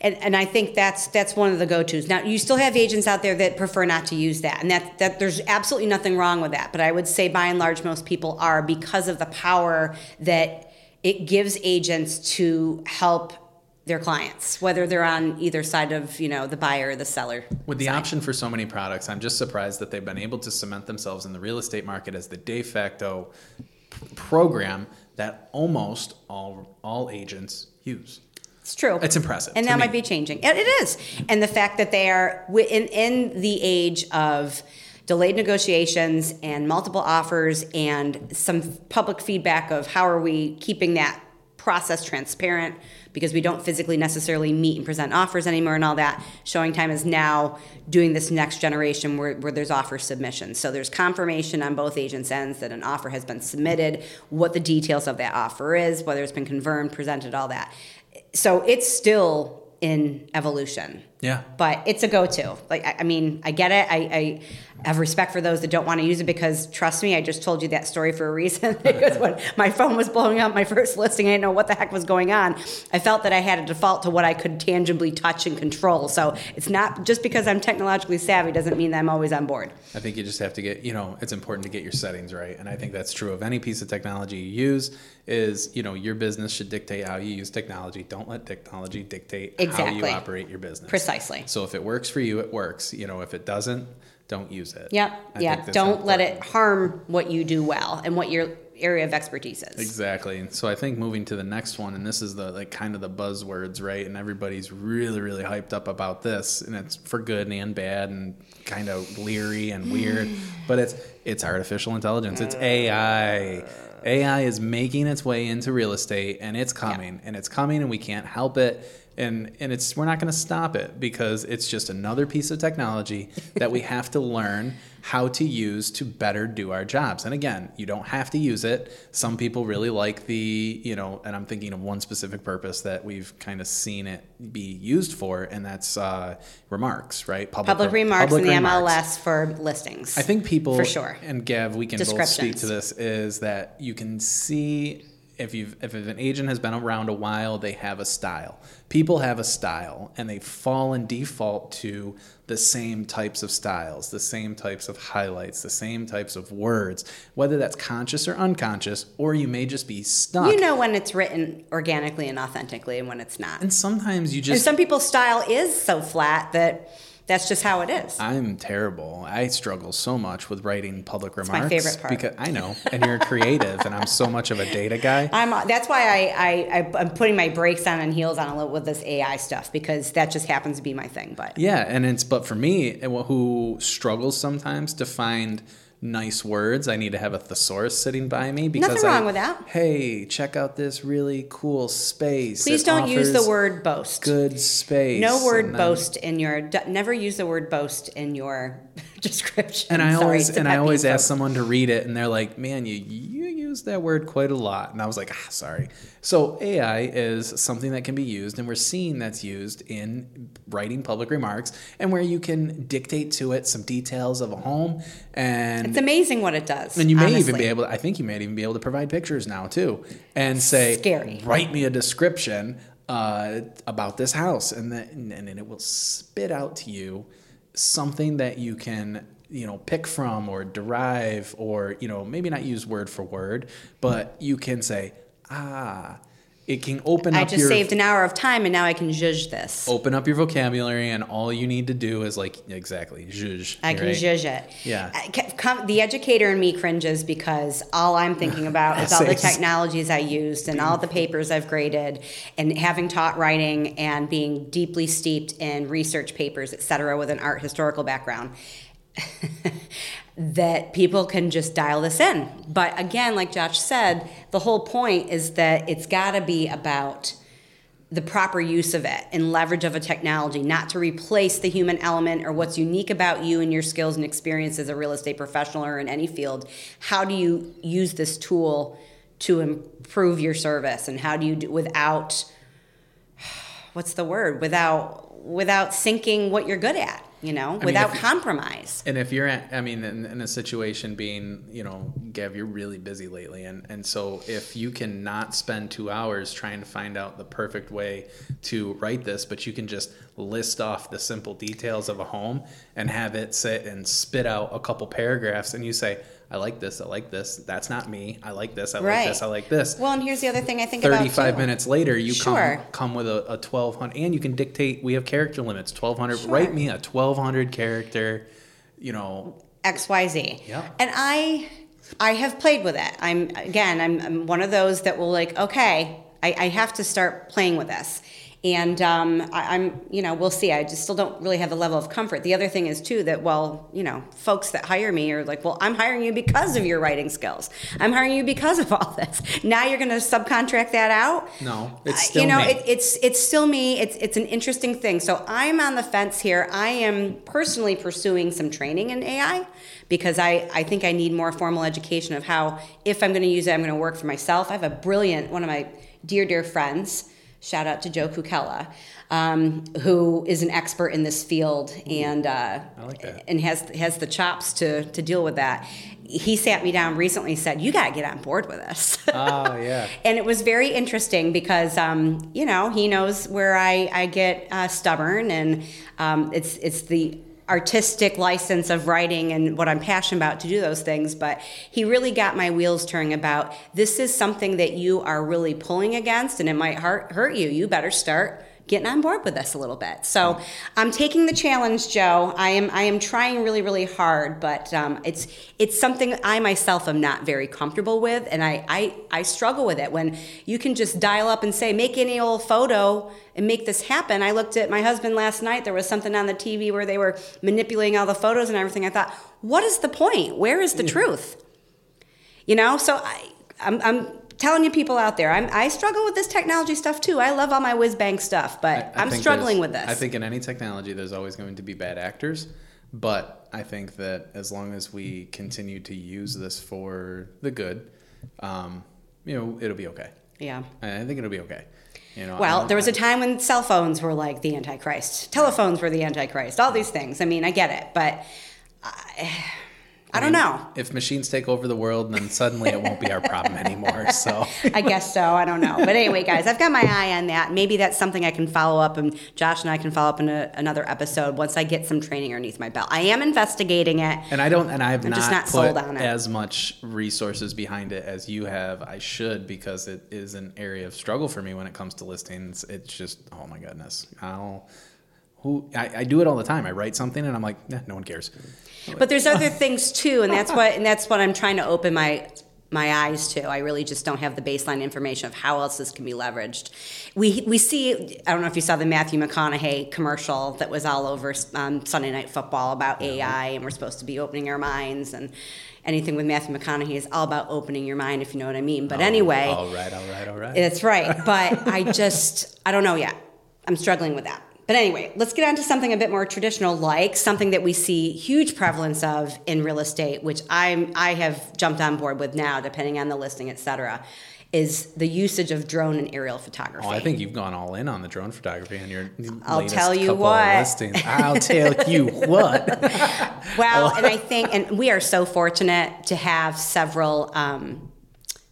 And, and I think that's that's one of the go-tos. Now you still have agents out there that prefer not to use that, and that that there's absolutely nothing wrong with that. But I would say by and large most people are because of the power that it gives agents to help their clients, whether they're on either side of you know the buyer or the seller. With the option for so many products, I'm just surprised that they've been able to cement themselves in the real estate market as the de facto program that almost all all agents use. It's true. It's impressive and that me. might be changing. It it is, and the fact that they are in in the age of delayed negotiations and multiple offers and some public feedback of how are we keeping that process transparent because we don't physically necessarily meet and present offers anymore and all that. Showing time is now doing this next generation where, where there's offer submission. So there's confirmation on both agents' ends that an offer has been submitted, what the details of that offer is, whether it's been confirmed, presented, all that. So it's still in evolution. Yeah. But it's a go-to. Like I, I mean, I get it. I, I have respect for those that don't want to use it because trust me, I just told you that story for a reason. [laughs] [laughs] because when my phone was blowing up, my first listing, I didn't know what the heck was going on. I felt that I had a default to what I could tangibly touch and control. So it's not just because I'm technologically savvy doesn't mean that I'm always on board. I think you just have to get, you know, it's important to get your settings right. And I think that's true of any piece of technology you use is, you know, your business should dictate how you use technology. Don't let technology dictate Exactly. how you operate your business. Precisely. So if it works for you, it works. You know, if it doesn't, don't use it. Yep. I yeah. Don't let it harm what you do well and what your area of expertise is. Exactly. So I think moving to the next one, and this is the like kind of the buzzwords, right? And everybody's really, really hyped up about this, and it's for good and bad, and kind of leery and weird. [sighs] but it's it's artificial intelligence. It's AI. AI is making its way into real estate, and it's coming, and it's coming, and we can't help it. And, and it's we're not going to stop it because it's just another piece of technology that we have to learn how to use to better do our jobs. And again, you don't have to use it. Some people really like the, you know, and I'm thinking of one specific purpose that we've kind of seen it be used for, and that's uh, remarks, right? Public public remarks public in the remarks. MLS for listings. I think people For sure. and Gav, we can both speak to this is that you can see if you've if an agent has been around a while, they have a style. People have a style and they fall and default to the same types of styles, the same types of highlights, the same types of words, whether that's conscious or unconscious, or you may just be stuck. you know when it's written organically and authentically and when it's not. and sometimes you And just some people's style is so flat that that's just how it is. I'm terrible. I struggle so much with writing public remarks. my favorite part. Because I know, and you're creative, and I'm so much of a data guy. [laughs] I'm that's why I, I, I I'm putting my brakes on and heels on a little with this AI stuff because that just happens to be my thing. But Yeah, and it's but for me, who struggles sometimes to find nice words, I need to have a thesaurus sitting by me because Nothing I- wrong with that. Hey, check out this really cool space. please It don't use the word boast. good space. No word boast in your never use the word boast in your [laughs] description. And I Sorry, always and I always ask someone to read it, and they're like, "Man, you you use that word quite a lot." And I was like, "Ah, sorry." So AI is something that can be used, and we're seeing that's used in writing public remarks, and where you can dictate to it some details of a home, and It's amazing what it does. and you may even be able. To, I think you may even be able to provide pictures now too, and say, Scary. Write me a description uh, about this house, and then and then it will spit out to you something that you can you know pick from or derive or you know maybe not use word for word, but you can say ah. It can open I up just your saved an hour of time and now I can judge this. open up your vocabulary, and all you need to do is like exactly zhuzh. I can right? judge it. Yeah. I come- the educator in me cringes because all I'm thinking [laughs] about is all the technologies I used and all the papers I've graded and having taught writing and being deeply steeped in research papers, et cetera, with an art historical background. [laughs] that people can just dial this in. But again, like Josh said, the whole point is that it's got to be about the proper use of it and leverage of a technology, not to replace the human element or what's unique about you and your skills and experience as a real estate professional or in any field. How do you use this tool to improve your service and how do you do without [sighs] what's the word? Without without sinking what you're good at, you know, without if compromise. And if you're at, I mean, in, in a situation being, you know, Gav, you're really busy lately. And, and so if you can not spend two hours trying to find out the perfect way to write this, but you can just list off the simple details of a home and have it sit and spit out a couple paragraphs and you say, I like this, I like this, that's not me, I like this, I like Right. this, I like this. Well, and here's the other thing I think about 35 minutes later you Sure. come come with a, a 1200 and you can dictate we have character limits 1200 Sure. write me a 1200 character you know XYZ. Yeah. And I I have played with it. I'm again, I'm, I'm one of those that will like, okay, I, I have to start playing with this. And um, I, I'm, you know, we'll see. I just still don't really have the level of comfort. The other thing is too that well, you know, folks that hire me are like, well, I'm hiring you because of your writing skills. I'm hiring you because of all this. Now you're going to subcontract that out. No, it's Uh, still you know, me. It, it's it's still me. It's it's an interesting thing. So I'm on the fence here. I am personally pursuing some training in AI because I I think I need more formal education of how if I'm going to use it, I'm going to work for myself. I have a brilliant one of my dear dear friends. Shout out to Joe Kukella, um, who is an expert in this field and uh, like and has has the chops to to deal with that. He sat me down recently and said, "You got to get on board with this." oh [laughs] yeah. and it was very interesting because um, you know he knows where I, I get uh, stubborn and um, it's it's the artistic license of writing and what I'm passionate about to do those things but he really got my wheels turning about this is something that you are really pulling against and it might hurt, you. You better start getting on board with this a little bit. So i'm taking the challenge joe. I am i am trying really really hard but um, it's it's something i myself am not very comfortable with and I, I i struggle with it. When you can just dial up and say make any old photo and make this happen. I looked at my husband last night. There was something on the tv where they were manipulating all the photos and everything. I thought what is the point? Where is the truth? You know? So i i'm, I'm telling you people out there I'm, i struggle with this technology stuff too i love all my whiz bang stuff but I i'm struggling with this I think in any technology, there's always going to be bad actors, but I think that as long as we continue to use this for the good, um, you know, it'll be okay. yeah I think it'll be okay. You know, Well, there was a time when cell phones were like the Antichrist, telephones were the Antichrist, all these things. I mean, I get it, but I, I, don't mean, know. If machines take over the world, then suddenly it won't be our problem [laughs] anymore. So I guess so. I don't know. But anyway, guys, I've got my eye on that. Maybe that's something I can follow up, and Josh and I can follow up in a, another episode once I get some training underneath my belt. I am investigating it. And I don't, and I have I'm not, just not put sold on it. as much resources behind it as you have. I should because it is an area of struggle for me when it comes to listings. It's just, oh my goodness, I'll. Who I, I do it all the time. I write something and I'm like, nah, no one cares. But there's other [laughs] things too, and that's what and that's what I'm trying to open my my eyes to. I really just don't have the baseline information of how else this can be leveraged. We we see. I don't know if you saw the Matthew McConaughey commercial that was all over um, Sunday Night Football about AI, and we're supposed to be opening our minds and. Anything with Matthew McConaughey is all about opening your mind, if you know what I mean. But anyway, all right, all right, all right. that's right. But I [laughs] just, I don't know yet. I'm struggling with that. But anyway, let's get on to something a bit more traditional, like something that we see huge prevalence of in real estate, which I'm I have jumped on board with now, depending on the listing, et cetera, is the usage of drone and aerial photography. Oh, I think you've gone all in on the drone photography on your I'll tell you what. listings. I'll tell you [laughs] what. Well, [laughs] and I think, and we are so fortunate to have several um,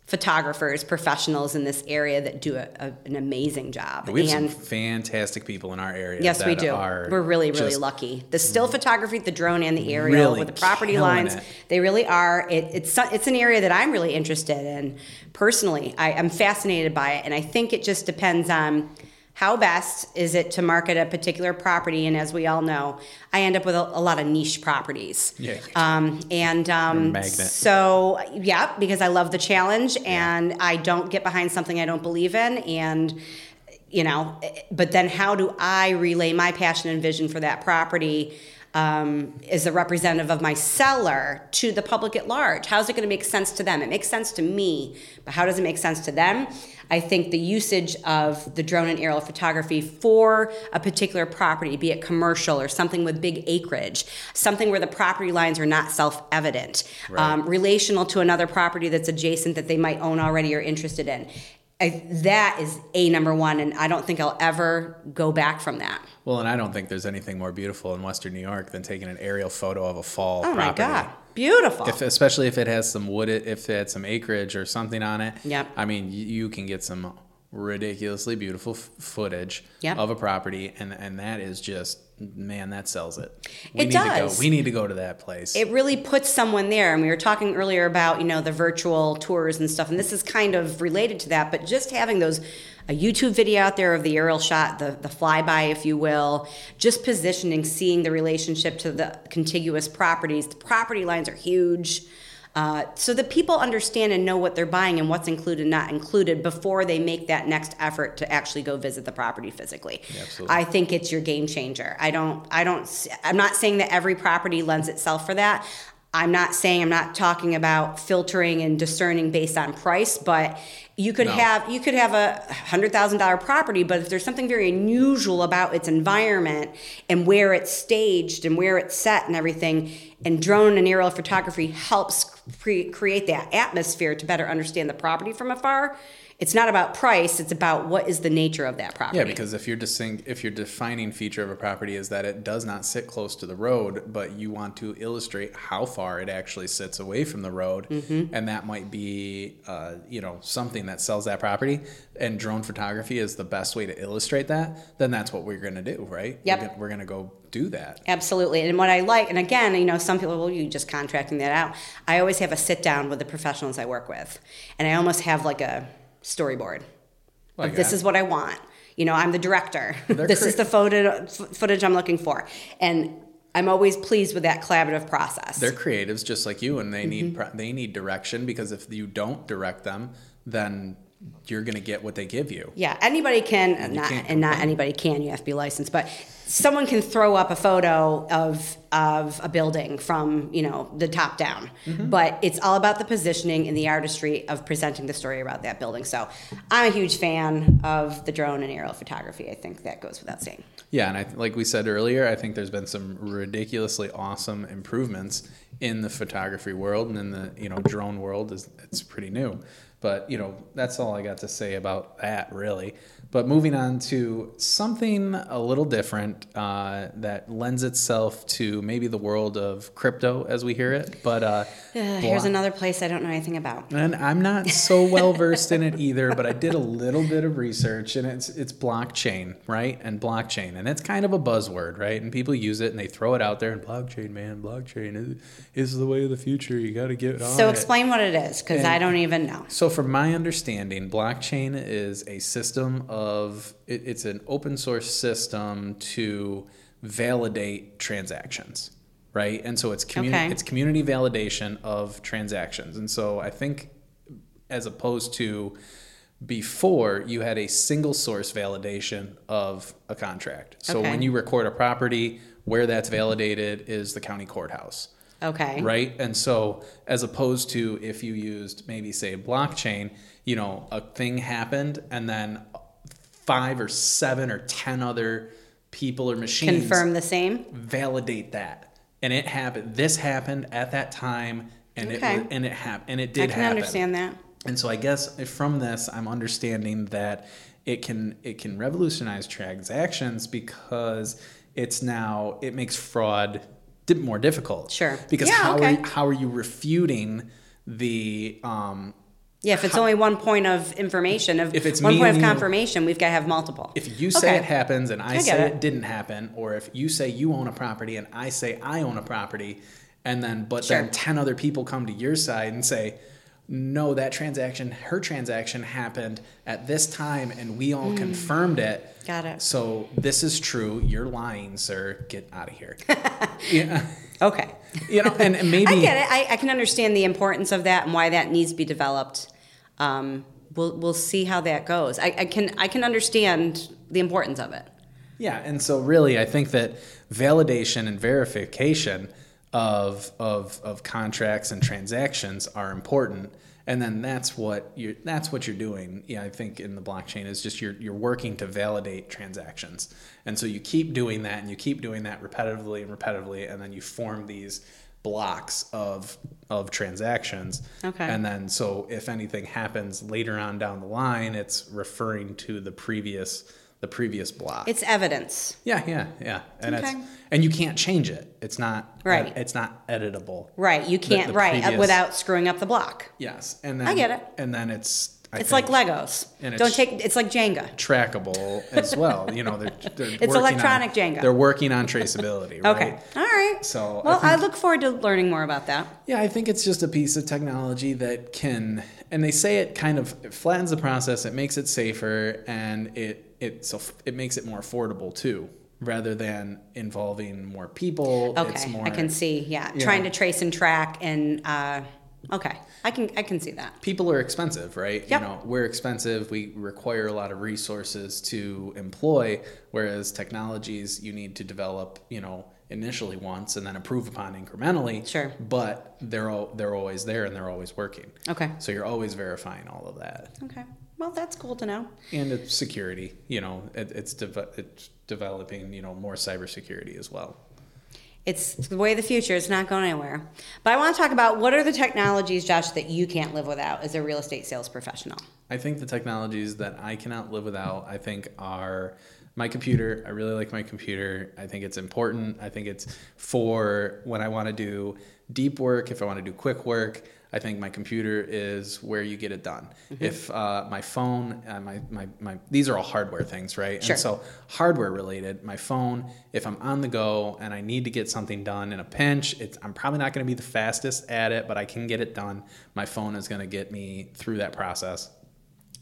photographers, professionals in this area that do a, a, an amazing job. We have and some fantastic people in our area. Yes, we do. We're really, really lucky. The still mm. photography, the drone, and the aerial Really with the property lines, it. they really are. It, it's it's an area that I'm really interested in personally. I, I'm fascinated by it, and I think it just depends on how best is it to market a particular property. And as we all know, I end up with a, a lot of niche properties. Yeah. Um, and um, so, yeah, because I love the challenge and I don't get behind something I don't believe in. And, you know, but then how do I relay my passion and vision for that property um, as a representative of my seller to the public at large? How's it going to make sense to them? It makes sense to me, but how does it make sense to them? I think the usage of the drone and aerial photography for a particular property, be it commercial or something with big acreage, something where the property lines are not self evident, um, relational to another property that's adjacent that they might own already or interested in. I, that is a number one, and I don't think I'll ever go back from that. Well, and I don't think there's anything more beautiful in Western New York than taking an aerial photo of a fall Oh property. my God, beautiful! If, especially if it has some wood, if it had some acreage or something on it. Yep. I mean, you, you can get some ridiculously beautiful f- footage Yep. of a property, and and that is just man, that sells it. We It need does. To go, we need to go to that place. it really puts someone there and we were talking earlier about you know the virtual tours and stuff and this is kind of related to that but just having those a youtube video out there of the aerial shot the, the flyby if you will just positioning seeing the relationship to the contiguous properties the property lines are huge Uh, so that people understand and know what they're buying and what's included and not included before they make that next effort to actually go visit the property physically. absolutely. I think it's your game changer. I don't, I don't, I'm not saying that every property lends itself for that. I'm not saying I'm not talking about filtering and discerning based on price, but you could No. have you could have a hundred thousand dollar property, but if there's something very unusual about its environment and where it's staged and where it's set and everything, and drone and aerial photography helps cre- create that atmosphere to better understand the property from afar. It's not about price; it's about what is the nature of that property. Yeah, because if you're distinct, if your defining feature of a property is that it does not sit close to the road, but you want to illustrate how far it actually sits away from the road, Mm-hmm. and that might be, uh, you know, something that sells that property, and drone photography is the best way to illustrate that, then that's what we're going to do, right? Yep. We're gonna, we're going to go do that. Absolutely. And what I like, and again, you know, some people, well, you just contracting that out. I always have a sit down with the professionals I work with, and I almost have like a storyboard. Like this that. is what I want. You know, I'm the director. [laughs] This cre- is the photo, footage I'm looking for. And I'm always pleased with that collaborative process. They're creatives just like you, and they Mm-hmm. need they need direction because if you don't direct them, then you're going to get what they give you. Yeah, anybody can, you not, and not anybody can. You have to be licensed, but someone can throw up a photo of of a building from you know the top down. Mm-hmm. But it's all about the positioning and the artistry of presenting the story about that building. So I'm a huge fan of the drone and aerial photography. I think that goes without saying. Yeah, and I, like we said earlier, I think there's been some ridiculously awesome improvements in the photography world and in the you know drone world. is It's pretty new, but you know that's all I got to say about that really. But moving on to something a little different uh, that lends itself to maybe the world of crypto as we hear it. But uh, Uh, [sighs] here's another place I don't know anything about. and I'm not so well versed in it either, but I did a little bit of research, and it's it's blockchain, right? And blockchain, and it's kind of a buzzword, right? And people use it and they throw it out there. And blockchain, man, blockchain is, is the way of the future. You got to get on So it. So explain what it is, because I don't even know. So, from my understanding, blockchain is a system of it, it's an open source system to validate transactions, right? And so it's community Okay. it's community validation of transactions. And so I think as opposed to before you had a single source validation of a contract. So Okay. when you record a property, where that's validated is the county courthouse Okay. right? And so, as opposed to if you used maybe say blockchain, you know, a thing happened and then five or seven or ten other people or machines Confirm the same. validate that, and it happened. This happened at that time, and Okay. it and it happened, and it did I can happen. understand that. And so I guess from this, I'm understanding that it can it can revolutionize transactions because it's now it makes fraud more difficult. Sure. Because Yeah, how okay. are how are you refuting the um, Yeah, if it's only one point of information, of If it's one point of confirmation, we've got to have multiple. if you say Okay. it happens and I, I say it. it. didn't happen, or if you say you own a property and I say I own a property, and then but Sure. then ten other people come to your side and say, no, that transaction, her transaction happened at this time, and we all confirmed it. Got it. So this is true. You're lying, sir. Get out of here. [laughs] yeah, Okay. you know, and, and [laughs] maybe I get it. I, I can understand the importance of that and why that needs to be developed. Um, we'll we'll see how that goes. I, I can I can understand the importance of it. Yeah, and so really, I think that validation and verification of of of contracts and transactions are important, and then that's what you that's what you're doing. Yeah, I think in the blockchain is just you're you're working to validate transactions, and so you keep doing that, and you keep doing that repetitively and repetitively, and then you form these blocks of of transactions. Okay. And then so if anything happens later on down the line, it's referring to the previous the previous block. It's evidence. Yeah, yeah, yeah, and Okay. it's and you can't change it. It's not Right. It's not editable. Right. You can't the right uh, previous- without screwing up the block. Yes, and then I get it. And then it's I It's think, like Legos. And Don't it's- take. It's like Jenga. trackable as well. You know, they're, [laughs] they're It's electronic on, Jenga. They're working on traceability. [laughs] Right? Okay. All right. So, well, I, think- look forward to learning more about that. Yeah, I think it's just a piece of technology that can, and they say it kind of it flattens the process. It makes it safer, and it it so it makes it more affordable too, rather than involving more people. Okay. it's more, I can see. Yeah. Trying to trace and track and uh, Okay, I can I can see that. people are expensive, right? Yep. You know, we're expensive. We require a lot of resources to employ, whereas technologies you need to develop, you know, initially once and then improve upon incrementally. Sure. But they're all, they're always there and they're always working. Okay. So you're always verifying all of that. Okay. Well, that's cool to know. And it's security, you know, it, it's deve- it's developing, you know, more cybersecurity as well. It's the way of the future. It's not going anywhere. But I want to talk about what are the technologies, Josh, that you can't live without as a real estate sales professional. I think the technologies that I cannot live without, I think, are my computer. I really like my computer. I think it's important. I think it's for when I want to do deep work, if I want to do quick work. I think my computer is where you get it done. If uh, my phone, uh, my, my, my, these are all hardware things, right? Sure. And so hardware related, my phone, if I'm on the go and I need to get something done in a pinch, it's, I'm probably not going to be the fastest at it, but I can get it done. My phone is going to get me through that process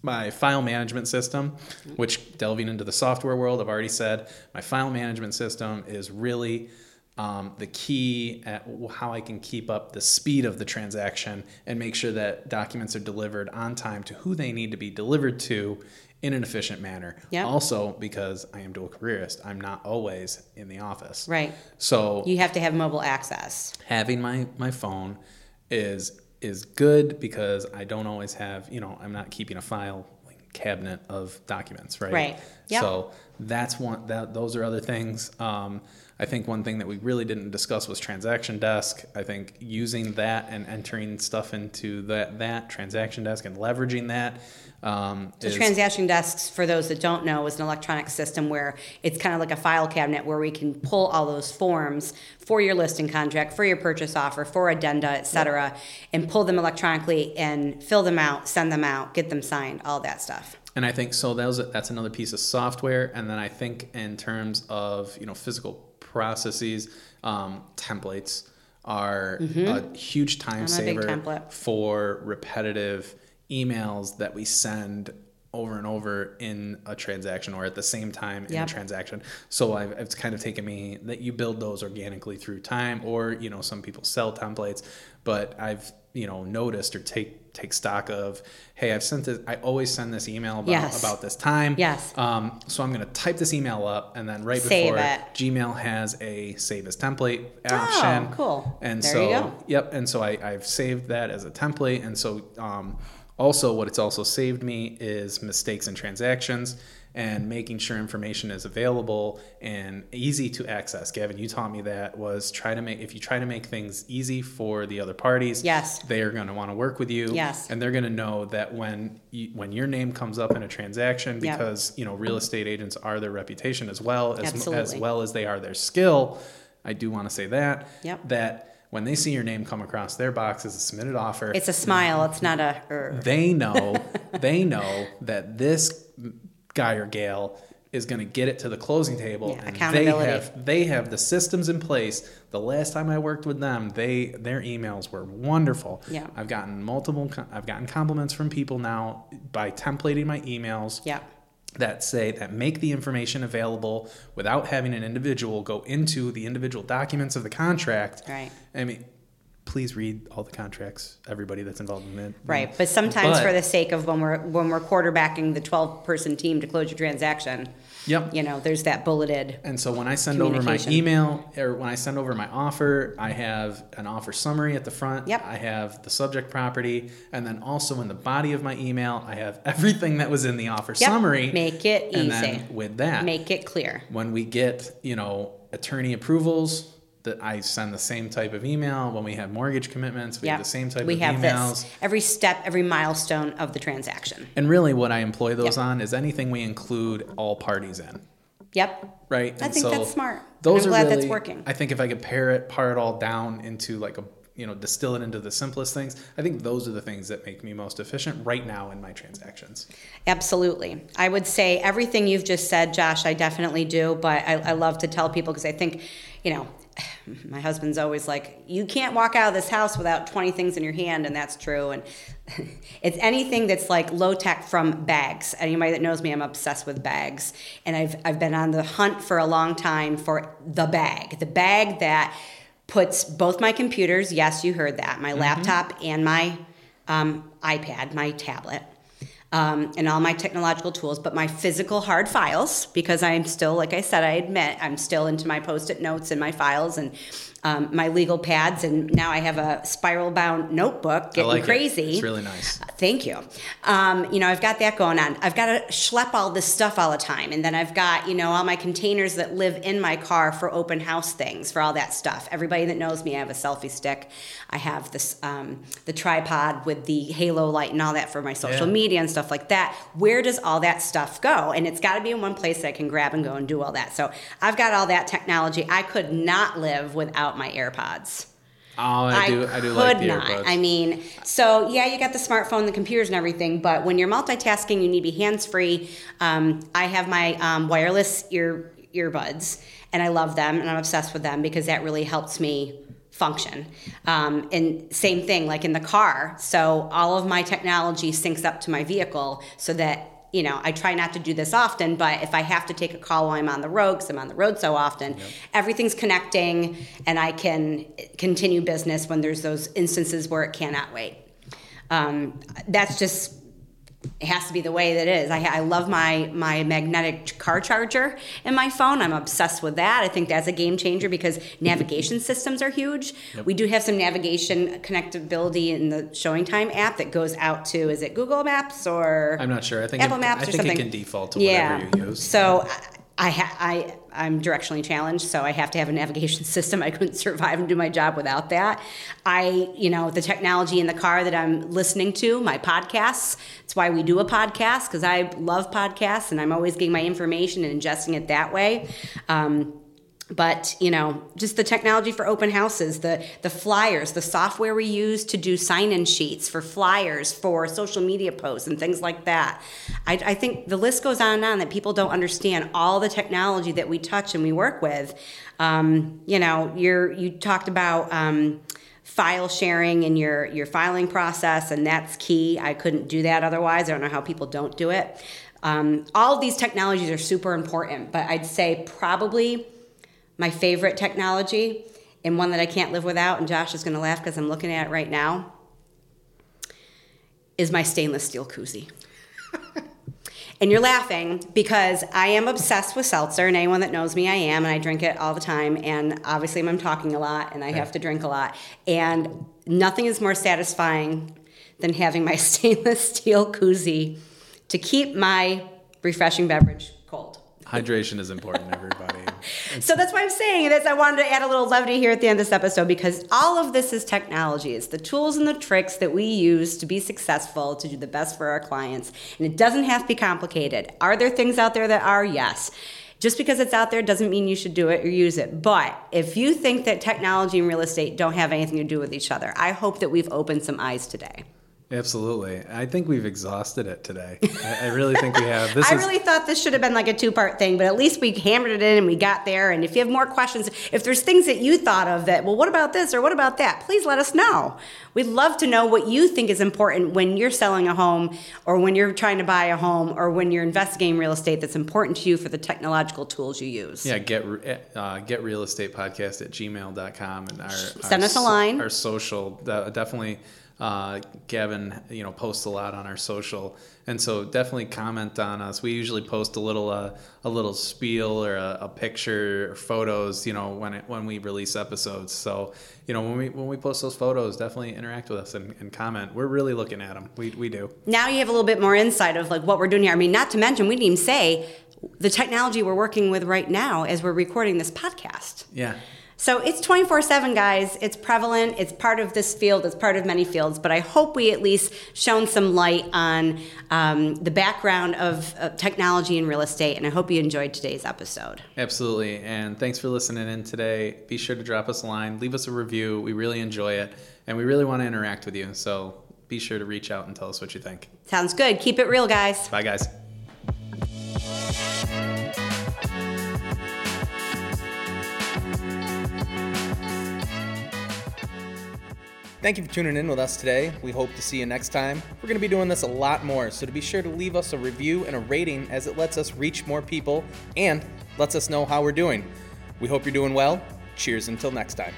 my file management system, which delving into the software world, I've already said my file management system is really um, the key at how I can keep up the speed of the transaction and make sure that documents are delivered on time to who they need to be delivered to in an efficient manner. Yep. Also, because I am dual careerist, I'm not always in the office. Right. So You have to have mobile access. having my my phone is is good because I don't always have you know I'm not keeping a file cabinet of documents right Right. Yep. so that's one that those are other things um, I think one thing that we really didn't discuss was transaction desk I think using that and entering stuff into that that transaction desk and leveraging that um, So is- transaction desks, for those that don't know, is an electronic system where it's kind of like a file cabinet where we can pull all those forms for your listing contract, for your purchase offer, for addenda, et cetera, and pull them electronically and fill them out, send them out, get them signed, all that stuff. And I think so. That was that's another piece of software. And then I think in terms of you know physical processes, um, templates are a huge time Mm-hmm. I'm saver for repetitive emails that we send over and over in a transaction or at the same time in Yep. a transaction. So I've, it's kind of taken me that you build those organically through time, or you know some people sell templates, but I've you know noticed or take take stock of, hey, I've sent this. I always send this email about Yes. about this time. Yes. Um, so I'm going to type this email up, and then right Save before it. Gmail has a save as template option. Oh, cool. And There so you go. Yep, and so I, I've saved that as a template, and so um, also what it's also saved me is mistakes and transactions and making sure information is available and easy to access. Gavin, you taught me that was try to make if you try to make things easy for the other parties, Yes. they are going to want to work with you, Yes. and they're going to know that when you, when your name comes up in a transaction, Yep. because you know real estate agents are their reputation as well as as well as they are their skill. I do want to say that Yep. that when they see your name come across their box as a submitted offer, It's a smile, it's not a er. they know [laughs] they know that this guy or gal is going to get it to the closing table Yeah, and they have they have the systems in place the last time i worked with them they their emails were wonderful Yeah. i've gotten multiple i've gotten compliments from people now by templating my emails Yeah. that say that make the information available without having an individual go into the individual documents of the contract. Right. I mean, please read all the contracts, everybody that's involved in it. Right, but sometimes But- for the sake of when we're when we're quarterbacking the twelve person team to close your transaction, Yep. you know, there's that bulleted. And so when I send over my email or when I send over my offer, I have an offer summary at the front. Yep. I have the subject property. And then also in the body of my email, I have everything that was in the offer Yep. summary. Make it And easy. then with that, Make it clear. when we get you know attorney approvals that i send the same type of email when we have mortgage commitments we Yeah, have the same type we of have emails this every step, every milestone of the transaction. and really what i employ those Yep. on is anything we include all parties in Yep. right I And think that's smart. those I'm are glad really, that's working. i think if i could pare it pare it all down into like a you know distill it into the simplest things i think those are the things that make me most efficient right now in my transactions Absolutely. I would say everything you've just said, Josh, I definitely do, but I, I love to tell people because I think, you know, [sighs] my husband's always like, you can't walk out of this house without 20 things in your hand, and that's true. And [laughs] it's anything that's like low tech from bags. Anybody that knows me, I'm obsessed with bags. And I've, I've been on the hunt for a long time for the bag, the bag that puts both my computers, yes, you heard that, my laptop and my um, iPad, my tablet, um, and all my technological tools, but my physical hard files, because I'm still, like I said, I admit, I'm still into my post it notes and my files and um, my legal pads, and now I have a spiral bound notebook getting like crazy. It. It's really nice. Thank you. Um, you know, I've got that going on. I've got to schlep all this stuff all the time. And then I've got, you know, all my containers that live in my car for open house things, for all that stuff. Everybody that knows me, I have a selfie stick. I have this, um, the tripod with the halo light and all that for my social Yeah. media and stuff like that. Where does all that stuff go? And it's got to be in one place that I can grab and go and do all that. So I've got all that technology. I could not live without my AirPods. Oh, I do. I, do could like the not. earbuds. I mean, so yeah, you got the smartphone, the computers, and everything. But when you're multitasking, you need to be hands free. Um, I have my um, wireless ear earbuds, and I love them, and I'm obsessed with them because that really helps me function. Um, and same thing, like in the car. So all of my technology syncs up to my vehicle, so that you know, I try not to do this often, but if I have to take a call while I'm on the road, because I'm on the road so often, everything's connecting and I can continue business when there's those instances where it cannot wait. Um, that's just it has to be the way that it is. I, I love my my magnetic car charger in my phone. I'm obsessed with that. I think that's a game changer because navigation systems are huge. We do have some navigation connectability in the Showing Time app that goes out to is it Google Maps or I'm not sure. I think Apple it, Maps I or think something. it can default to yeah. whatever you use. So I, I, ha- I, I'm directionally challenged, so I have to have a navigation [laughs] system. I couldn't survive and do my job without that. I, you know, the technology in the car that I'm listening to, my podcasts. It's why we do a podcast because I love podcasts and I'm always getting my information and ingesting it that way. Um, but you know just the technology for open houses the the flyers the software we use to do sign-in sheets for flyers for social media posts and things like that. I, I think the list goes on and on that people don't understand all the technology that we touch and we work with. Um, you know you're you talked about um, file sharing in your your filing process and that's key. I couldn't do that otherwise. I don't know how people don't do it. Um, all of these technologies are super important but i'd say probably my favorite technology and one that I can't live without, and Josh is going to laugh because I'm looking at it right now, is my stainless steel koozie. [laughs] and you're laughing because I am obsessed with seltzer, and anyone that knows me, I am, and I drink it all the time. And obviously, I'm talking a lot, and I have to drink a lot. And nothing is more satisfying than having my [laughs] stainless steel koozie to keep my refreshing beverage cold. Hydration is important, everybody. So that's why I'm saying this. I wanted to add a little levity here at the end of this episode because all of this is technology. It's the tools and the tricks that we use to be successful, to do the best for our clients. And it doesn't have to be complicated. Are there things out there that are? Yes. Just because it's out there doesn't mean you should do it or use it. But if you think that technology and real estate don't have anything to do with each other, I hope that we've opened some eyes today. Absolutely. I think we've exhausted it today. I, I really think we have. This [laughs] I is really thought this should have been like a two part thing, but at least we hammered it in and we got there. And if you have more questions, if there's things that you thought of that, well, what about this or what about that, please let us know. We'd love to know what you think is important when you're selling a home or when you're trying to buy a home or when you're investigating real estate that's important to you for the technological tools you use. yeah, get uh, get real estate podcast at gmail.com and our Send our us a line. Our social uh, definitely uh, Gavin, you know, posts a lot on our social, and so definitely comment on us. We usually post a little uh, a little spiel or a, a picture or photos, you know, when it when we release episodes. So you know, when we when we post those photos, definitely interact with us and, and comment. We're really looking at them. We we do. now you have a little bit more insight of like what we're doing here. I mean, not to mention, we didn't even say the technology we're working with right now as we're recording this podcast. Yeah. So it's 24 7, guys. It's prevalent. It's part of this field. It's part of many fields. But I hope we at least shone some light on um, the background of uh, technology and real estate. And I hope you enjoyed today's episode. Absolutely. And thanks for listening in today. Be sure to drop us a line, leave us a review. We really enjoy it, and we really want to interact with you. So be sure to reach out and tell us what you think. Sounds good. Keep it real, guys. Bye, guys. Thank you for tuning in with us today. We hope to see you next time. We're going to be doing this a lot more, so to be sure to leave us a review and a rating as it lets us reach more people and lets us know how we're doing. We hope you're doing well. Cheers until next time.